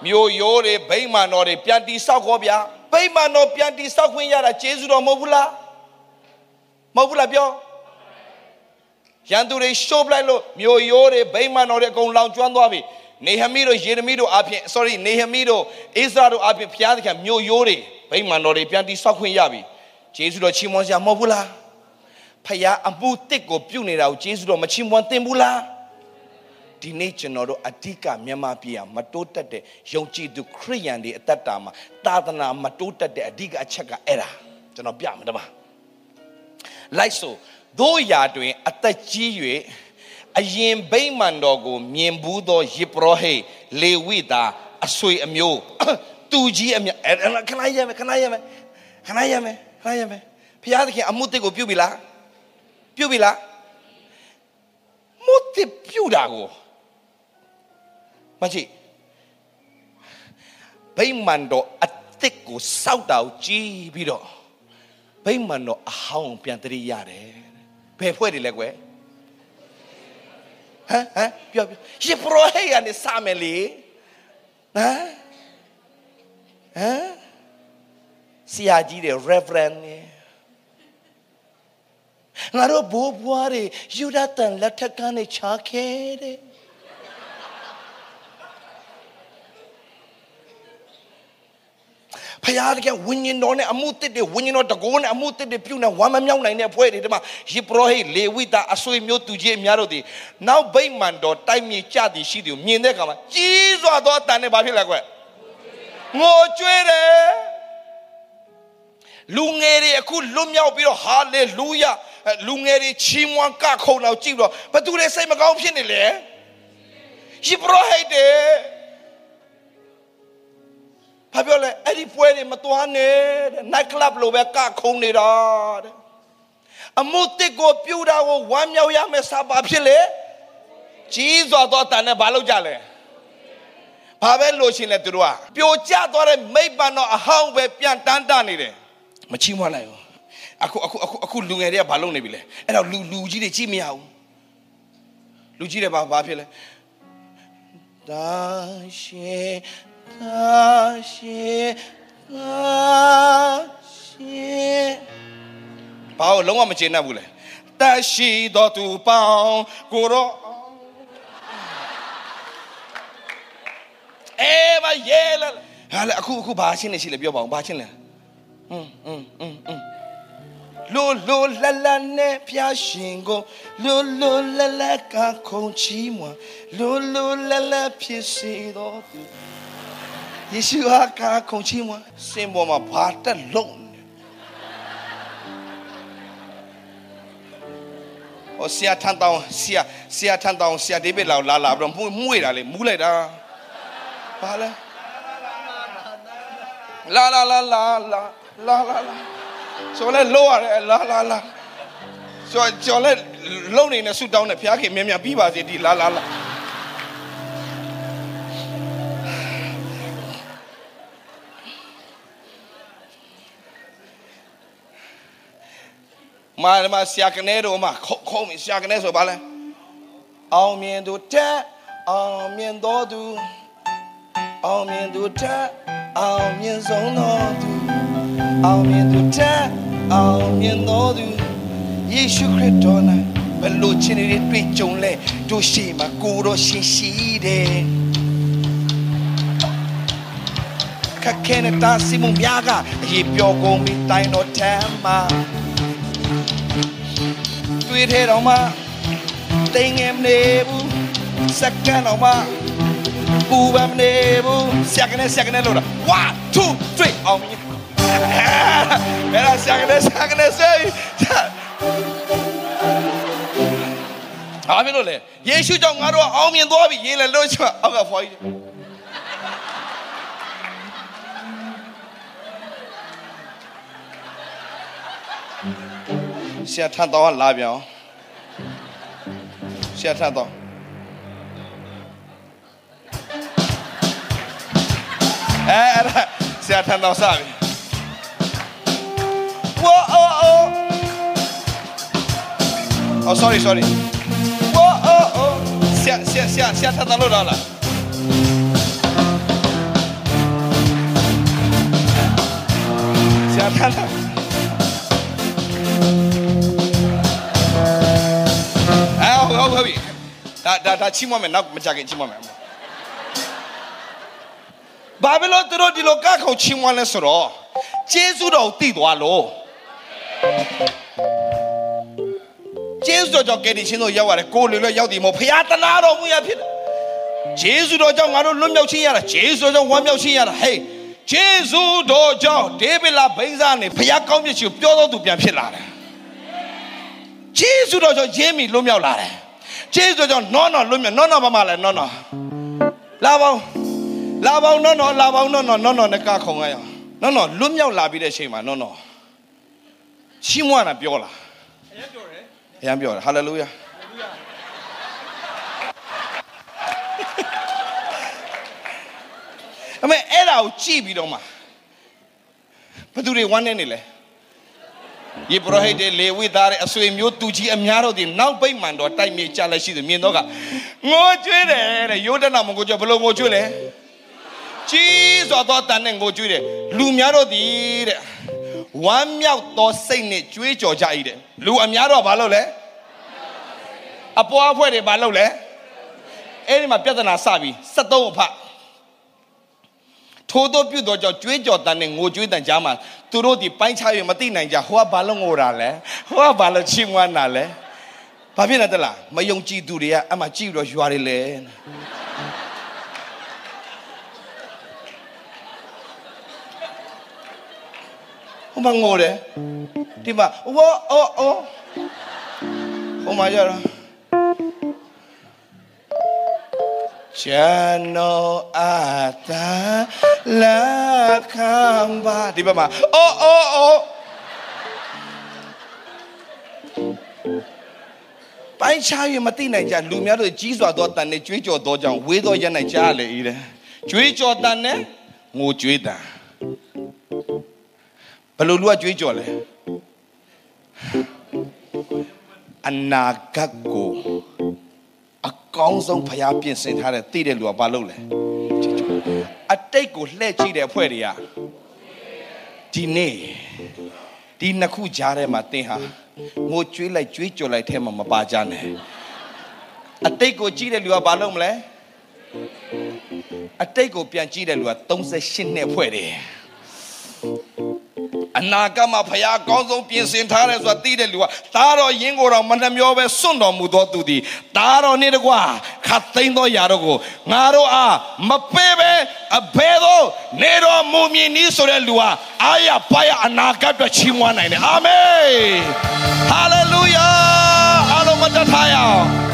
မြို့ရိုးတွေဗိမာန်တော်တွေပြန်တိဆောက်ခေါ်ဗျာ ဗိမာန်တော်ပြန်တိဆောက်ခွင့်ရတာကျေးဇူးတော်မဟုတ်ဘူးလားမဟုတ်ဘူးလားပြောရန်သူတွေရှိုးပလိုက်လို့မြို့ရိုးတွေဗိမာန်တော်တွေအကုန်လောင်ကျွမ်းသွားပြီနေဟမိတို့ယေရမိတို့အပြင် sorry နေဟမိတို့အိစရာတို့အပြင်ဘုရားသခင်မြို့ရိုးတွေဗိမာန်တော်တွေပြန်တိဆောက်ခွင့်ရပြီကျေးဇူးတော်ချီးမွမ်းစရာမဟုတ်ဘူးလားဖခင်အမှုတစ်ကိုပြုတ်နေတာကိုကျေးဇူးတော်မချီးမွမ်းသင့်ဘူးလား ဒီနေ့ကျွန်တော်တို့အဓိကမြန်မာပြည်မှာမတိုးတက်တဲ့ယုံကြည်သူခရိယန်တွေအသက်တာမှာသာသနာမတိုးတက်တဲ့အဓိကအချက်ကအဲ့ဒါကျွန်တော်ပြမှာတပါလိုက်ဆိုတို့ရာတွင် အသက်ကြီး၍အရင်ဗိမာန်တော်ကို မြင်ဘူးသောယေဘရဟိလေဝိသားအဆွေအမျိုးသူကြီးအမြခဏရမယ်ခဏရမယ်ခဏရမယ်ခဏရမယ်ဘုရားသခင်အမှုတစ်ကိုပြုပြီလားပြုပြီလားမုတ်တပြုတာကို မကြည့်ဗိမာန်တော်အတစ်ကိုစောက်တာကိုကြည်ပြီးတော့ဗိမာန်တော်အဟောင်းပြန်တရိရတယ်ဘယ်ဖွဲ့တယ်လဲကွယ်ဟမ်ဟမ်ပြောပြောယေဘရဟေကနေစမယ်လေဟမ်ဟမ်ဆရာကြီးတွေ reverend နေငါတို့ဘိုးဘွားတွေယူဒတန်လက်ထက်ကနေချာခဲ့တဲ့ ဖယားတကယ်ဝိညာဉ်တော်နဲ့အမှုတစ်တွေဝိညာဉ်တော်တကိုးနဲ့အမှုတစ်တွေပြုနေဝမ်းမမြောက်နိုင်တဲ့ဖွဲ့တွေဒီမှာယေဘရဟိလေဝိတာအဆွေမျိုးသူကြီးအများတို့ဒီနောက်ဗိမာန်တော်တိုက်မြေကြသည်ရှိသည်မြင်တဲ့အခါမှာကြီးစွာသောအတန်နဲ့ဘာဖြစ်လဲကွငိုကြွေးတယ်လူငယ်တွေအခုလွတ်မြောက်ပြီးတော့ဟာလေလုယာလူငယ်တွေချီးမွမ်းကခုန်တော့ကြည့်ပြီးတော့ဘသူတွေစိတ်မကောင်းဖြစ်နေလဲယေဘရဟိတဲ့ ဘာပြောလဲအဲ့ဒီပွဲတွေမသွားနဲ့တဲ့ night club လိုပဲကခုံနေတာတဲ့အမှုတစ်ကိုပြူတာကိုဝမ်းမြောက်ရမယ်စာပါဖြစ်လေကြီးစွာသောတန်နဲ့ဘာလုပ်ကြလဲဘာပဲလို့ရှင်လဲသူတို့ကပြိုကျသွားတဲ့မိဘတော့အဟောင်းပဲပြန်တန်းတနေတယ်မချီးမွမ်းနိုင်ဘူးအခုအခုအခုအခုလူငယ်တွေကဘာလုပ်နေပြီလဲအဲ့တော့လူလူကြီးတွေကြည့်မရဘူးလူကြီးတွေဘာဘာဖြစ်လဲဒါရှင် 大谢大谢。把我龙王们接纳不来，大谢多土邦古罗。哎吧耶了，好了，酷酷八千的，现在不要帮八千了。嗯嗯嗯嗯。噜噜啦啦呢，飘行过，噜噜啦啦，高空起舞，噜噜啦啦，披西多土。 ယေရှုဟာကခုံချီးမွာစင်ပေါ်မှာဘာတက်လုံးဟောဟိုဆရာထန်တောင်းဆရာဆရာထန်တောင်းဆရာဒေးဗစ်လောက်လာလာပြီးတော့မှုမှုတာလေမူးလိုက်တာဘာလဲလာလာလာလာလာလာလာလာဆိုလဲလောရတယ်လာလာလာဆိုကျော်လဲလုံနေနဲ့ဆူတောင်းနဲ့ဖျားခင်မြန်မြန်ပြီးပါစေဒီလာလာလာ မာမဆရာကနေတော့မခုံခုံဆရာကနေဆိုပါလဲအောင်မြင်သူတက်အောင်မြင်တော်သူအောင်မြင်သူတက်အောင်မြင်ဆုံးတော်သူအောင်မြင်သူတက်အောင်မြင်တော်သူယေရှုခရစ်တော်၌ဘလို့ချင်းတွေတွေ့ကြုံလဲတို့ရှိမှာကိုတော့ရှင်ရှိတယ်ခက်ခဲနဲ့တာစီမများကအရေးပြောကုန်ပြီးတိုင်းတော်ထမ်းမှာ တွေ့တဲ့တော့မှတိမ်ငယ်မနေဘူးစက္ကန့်တော့မှပူပမနေဘူးဆရာကနေဆရာကနေလို့လား1 2 3အောင်မြင်ဘယ်လားဆရာကနေဆရာကနေစေးအားမလို့လေယေရှုကြောင့်ငါတို့အောင်မြင်သွားပြီရေးလေလို့ချောအောက်ကဖွားကြီး ဆရာထန်တော်လာပြန်အောင်ဆရာထန်တော်အဲအဲ့ဒါဆရာထန်တော်စပြီဝါအိုအို Oh sorry sorry ဝါအိုအိုဆရာဆရာဆရာဆရာထန်တော်လို့လားဆရာထန်တော် ဒါဒါဒါချိမွမယ်နောက်မကြခင်ချိမွမယ်ဘာဘလို့သူတို့ဒီလိုကခုန်ချိမွလဲဆိုတော့ဂျေဇုတော်ကိုတည်သွားလို့ဂျေဇုတော်ကြောင့်ကယ်တင်ရှင်တို့ရောက်ရတယ်ကိုယ်လေလွတ်ရောက်တယ်မဟုတ်ဖခင်တနာတော်မူရဖြစ်တယ်ဂျေဇုတော်ကြောင့်ငါတို့လွတ်မြောက်ခြင်းရတာဂျေဇုတော်ကြောင့်ဝမ်းမြောက်ခြင်းရတာဟေးဂျေဇုတော်ကြောင့်ဒေးဗစ်လာဘိန်းစားနေဖခင်ကောင်းမြတ်ရှင်ကိုပြောတော်သူပြန်ဖြစ်လာတယ်ဂျေဇုတော်ကြောင့်ယင်းမီလွတ်မြောက်လာတယ် ဂျေဇုတော်ကြောင့်နောနော်လွတ်မြောက်နောနော်ဘာမှလဲနောနော်လာပေါင်းလာပေါင်းနောနော်လာပေါင်းနောနော်နောနော်နဲ့ကခုံရအောင်နောနော်လွတ်မြောက်လာပြီးတဲ့အချိန်မှာနောနော်ရှင်းမွားတာပြောလားအရင်ပြောတယ်အရင်ပြောတယ်ဟာလေလုယာအမေအဲ့ဒါကိုကြည့်ပြီးတော့မှဘသူတွေဝမ်းနေနေလဲ ယေဘရဟိတ်တွေလေဝိသားတွေအဆွေမျိုးသူကြီးအများတို့ဒီနောက်ပိတ်မှန်တော်တိုက်မြေကြလက်ရှိသူမြင်တော့ကငိုကြွေးတယ်တဲ့ယောဒနာမကိုကြဘလို့ငိုကြွေးလဲကြီးစွာသောတန်နဲ့ငိုကြွေးတယ်လူများတို့ဒီတဲ့ဝမ်းမြောက်သောစိတ်နဲ့ကြွေးကြော်ကြ၏တဲ့လူအများတော့ဘာလုပ်လဲအပွားအဖွဲ့တွေဘာလုပ်လဲအဲ့ဒီမှာပြဿနာစပြီ73အဖ ထိုးတော့ပြုတ်တော့ကြောင့်ကြွေးကြော်တန်နဲ့ငိုကြွေးတန်ကြားမှာသူတို့ဒီပိုင်းခြားရမသိနိုင်ကြဟိုကဘာလို့ငိုတာလဲဟိုကဘာလို့ချီးမွမ်းတာလဲဘာဖြစ်နေတလားမယုံကြည်သူတွေကအမှကြည့်ပြီးတော့ရွာတွေလဲဟိုမှာငိုတယ်ဒီမှာဝေါအော်အော်ဟိုမှာကြတော့ ကျွန်တော်အသာလက်ခံပါဒီဘက်မှာအော်အော်အော်ပိုင်းခြားရမသိနိုင်ကြလူများတို့ကြီးစွာသောတန်နဲ့ကြွေးကြော်သောကြောင့်ဝေးသောရနိုင်ကြလေဤတဲ့ကြွေးကြော်တန်နဲ့ငိုကြွေးတန်ဘယ်လိုလူကကြွေးကြော်လဲအနာဂတ်ကိုအ ကောင်းဆုံးဖျားပြင်ဆင်ထားတဲ့သိတဲ့လူကဘာလုပ်လဲအတိတ်ကိုလှည့်ကြည့်တဲ့အဖွဲ့တွေကဒီနေ့ဒီနှစ်ခုကြားထဲမှာသင်ဟာငိုကြွေးလိုက်ကြွေးကြော်လိုက်ထဲမှာမပါကြနဲ့အတိတ်ကိုကြည့်တဲ့လူကဘာလုပ်မလဲအတိတ်ကိုပြန်ကြည့်တဲ့လူက38နှစ်ဖွဲ့တယ် အနာဂတ်မှာဖခင်အကောင်းဆုံးပြင်ဆင်ထားတယ်ဆိုတာသိတဲ့လူကဒါတော်ယင်းကိုတော့မနှမျောပဲစွန့်တော်မူသောသူသည်ဒါတော်နေတကွာခတ်သိမ်းသောຢာတို့ကိုငါတို့အားမပေးပဲအဘဲသောနေတော်မူမည်နည်းဆိုတဲ့လူဟာအာရပါရအနာဂတ်အတွက်ချီးမွမ်းနိုင်တယ်အာမင်ဟာလေလုယာအားလုံးမတထားရအောင်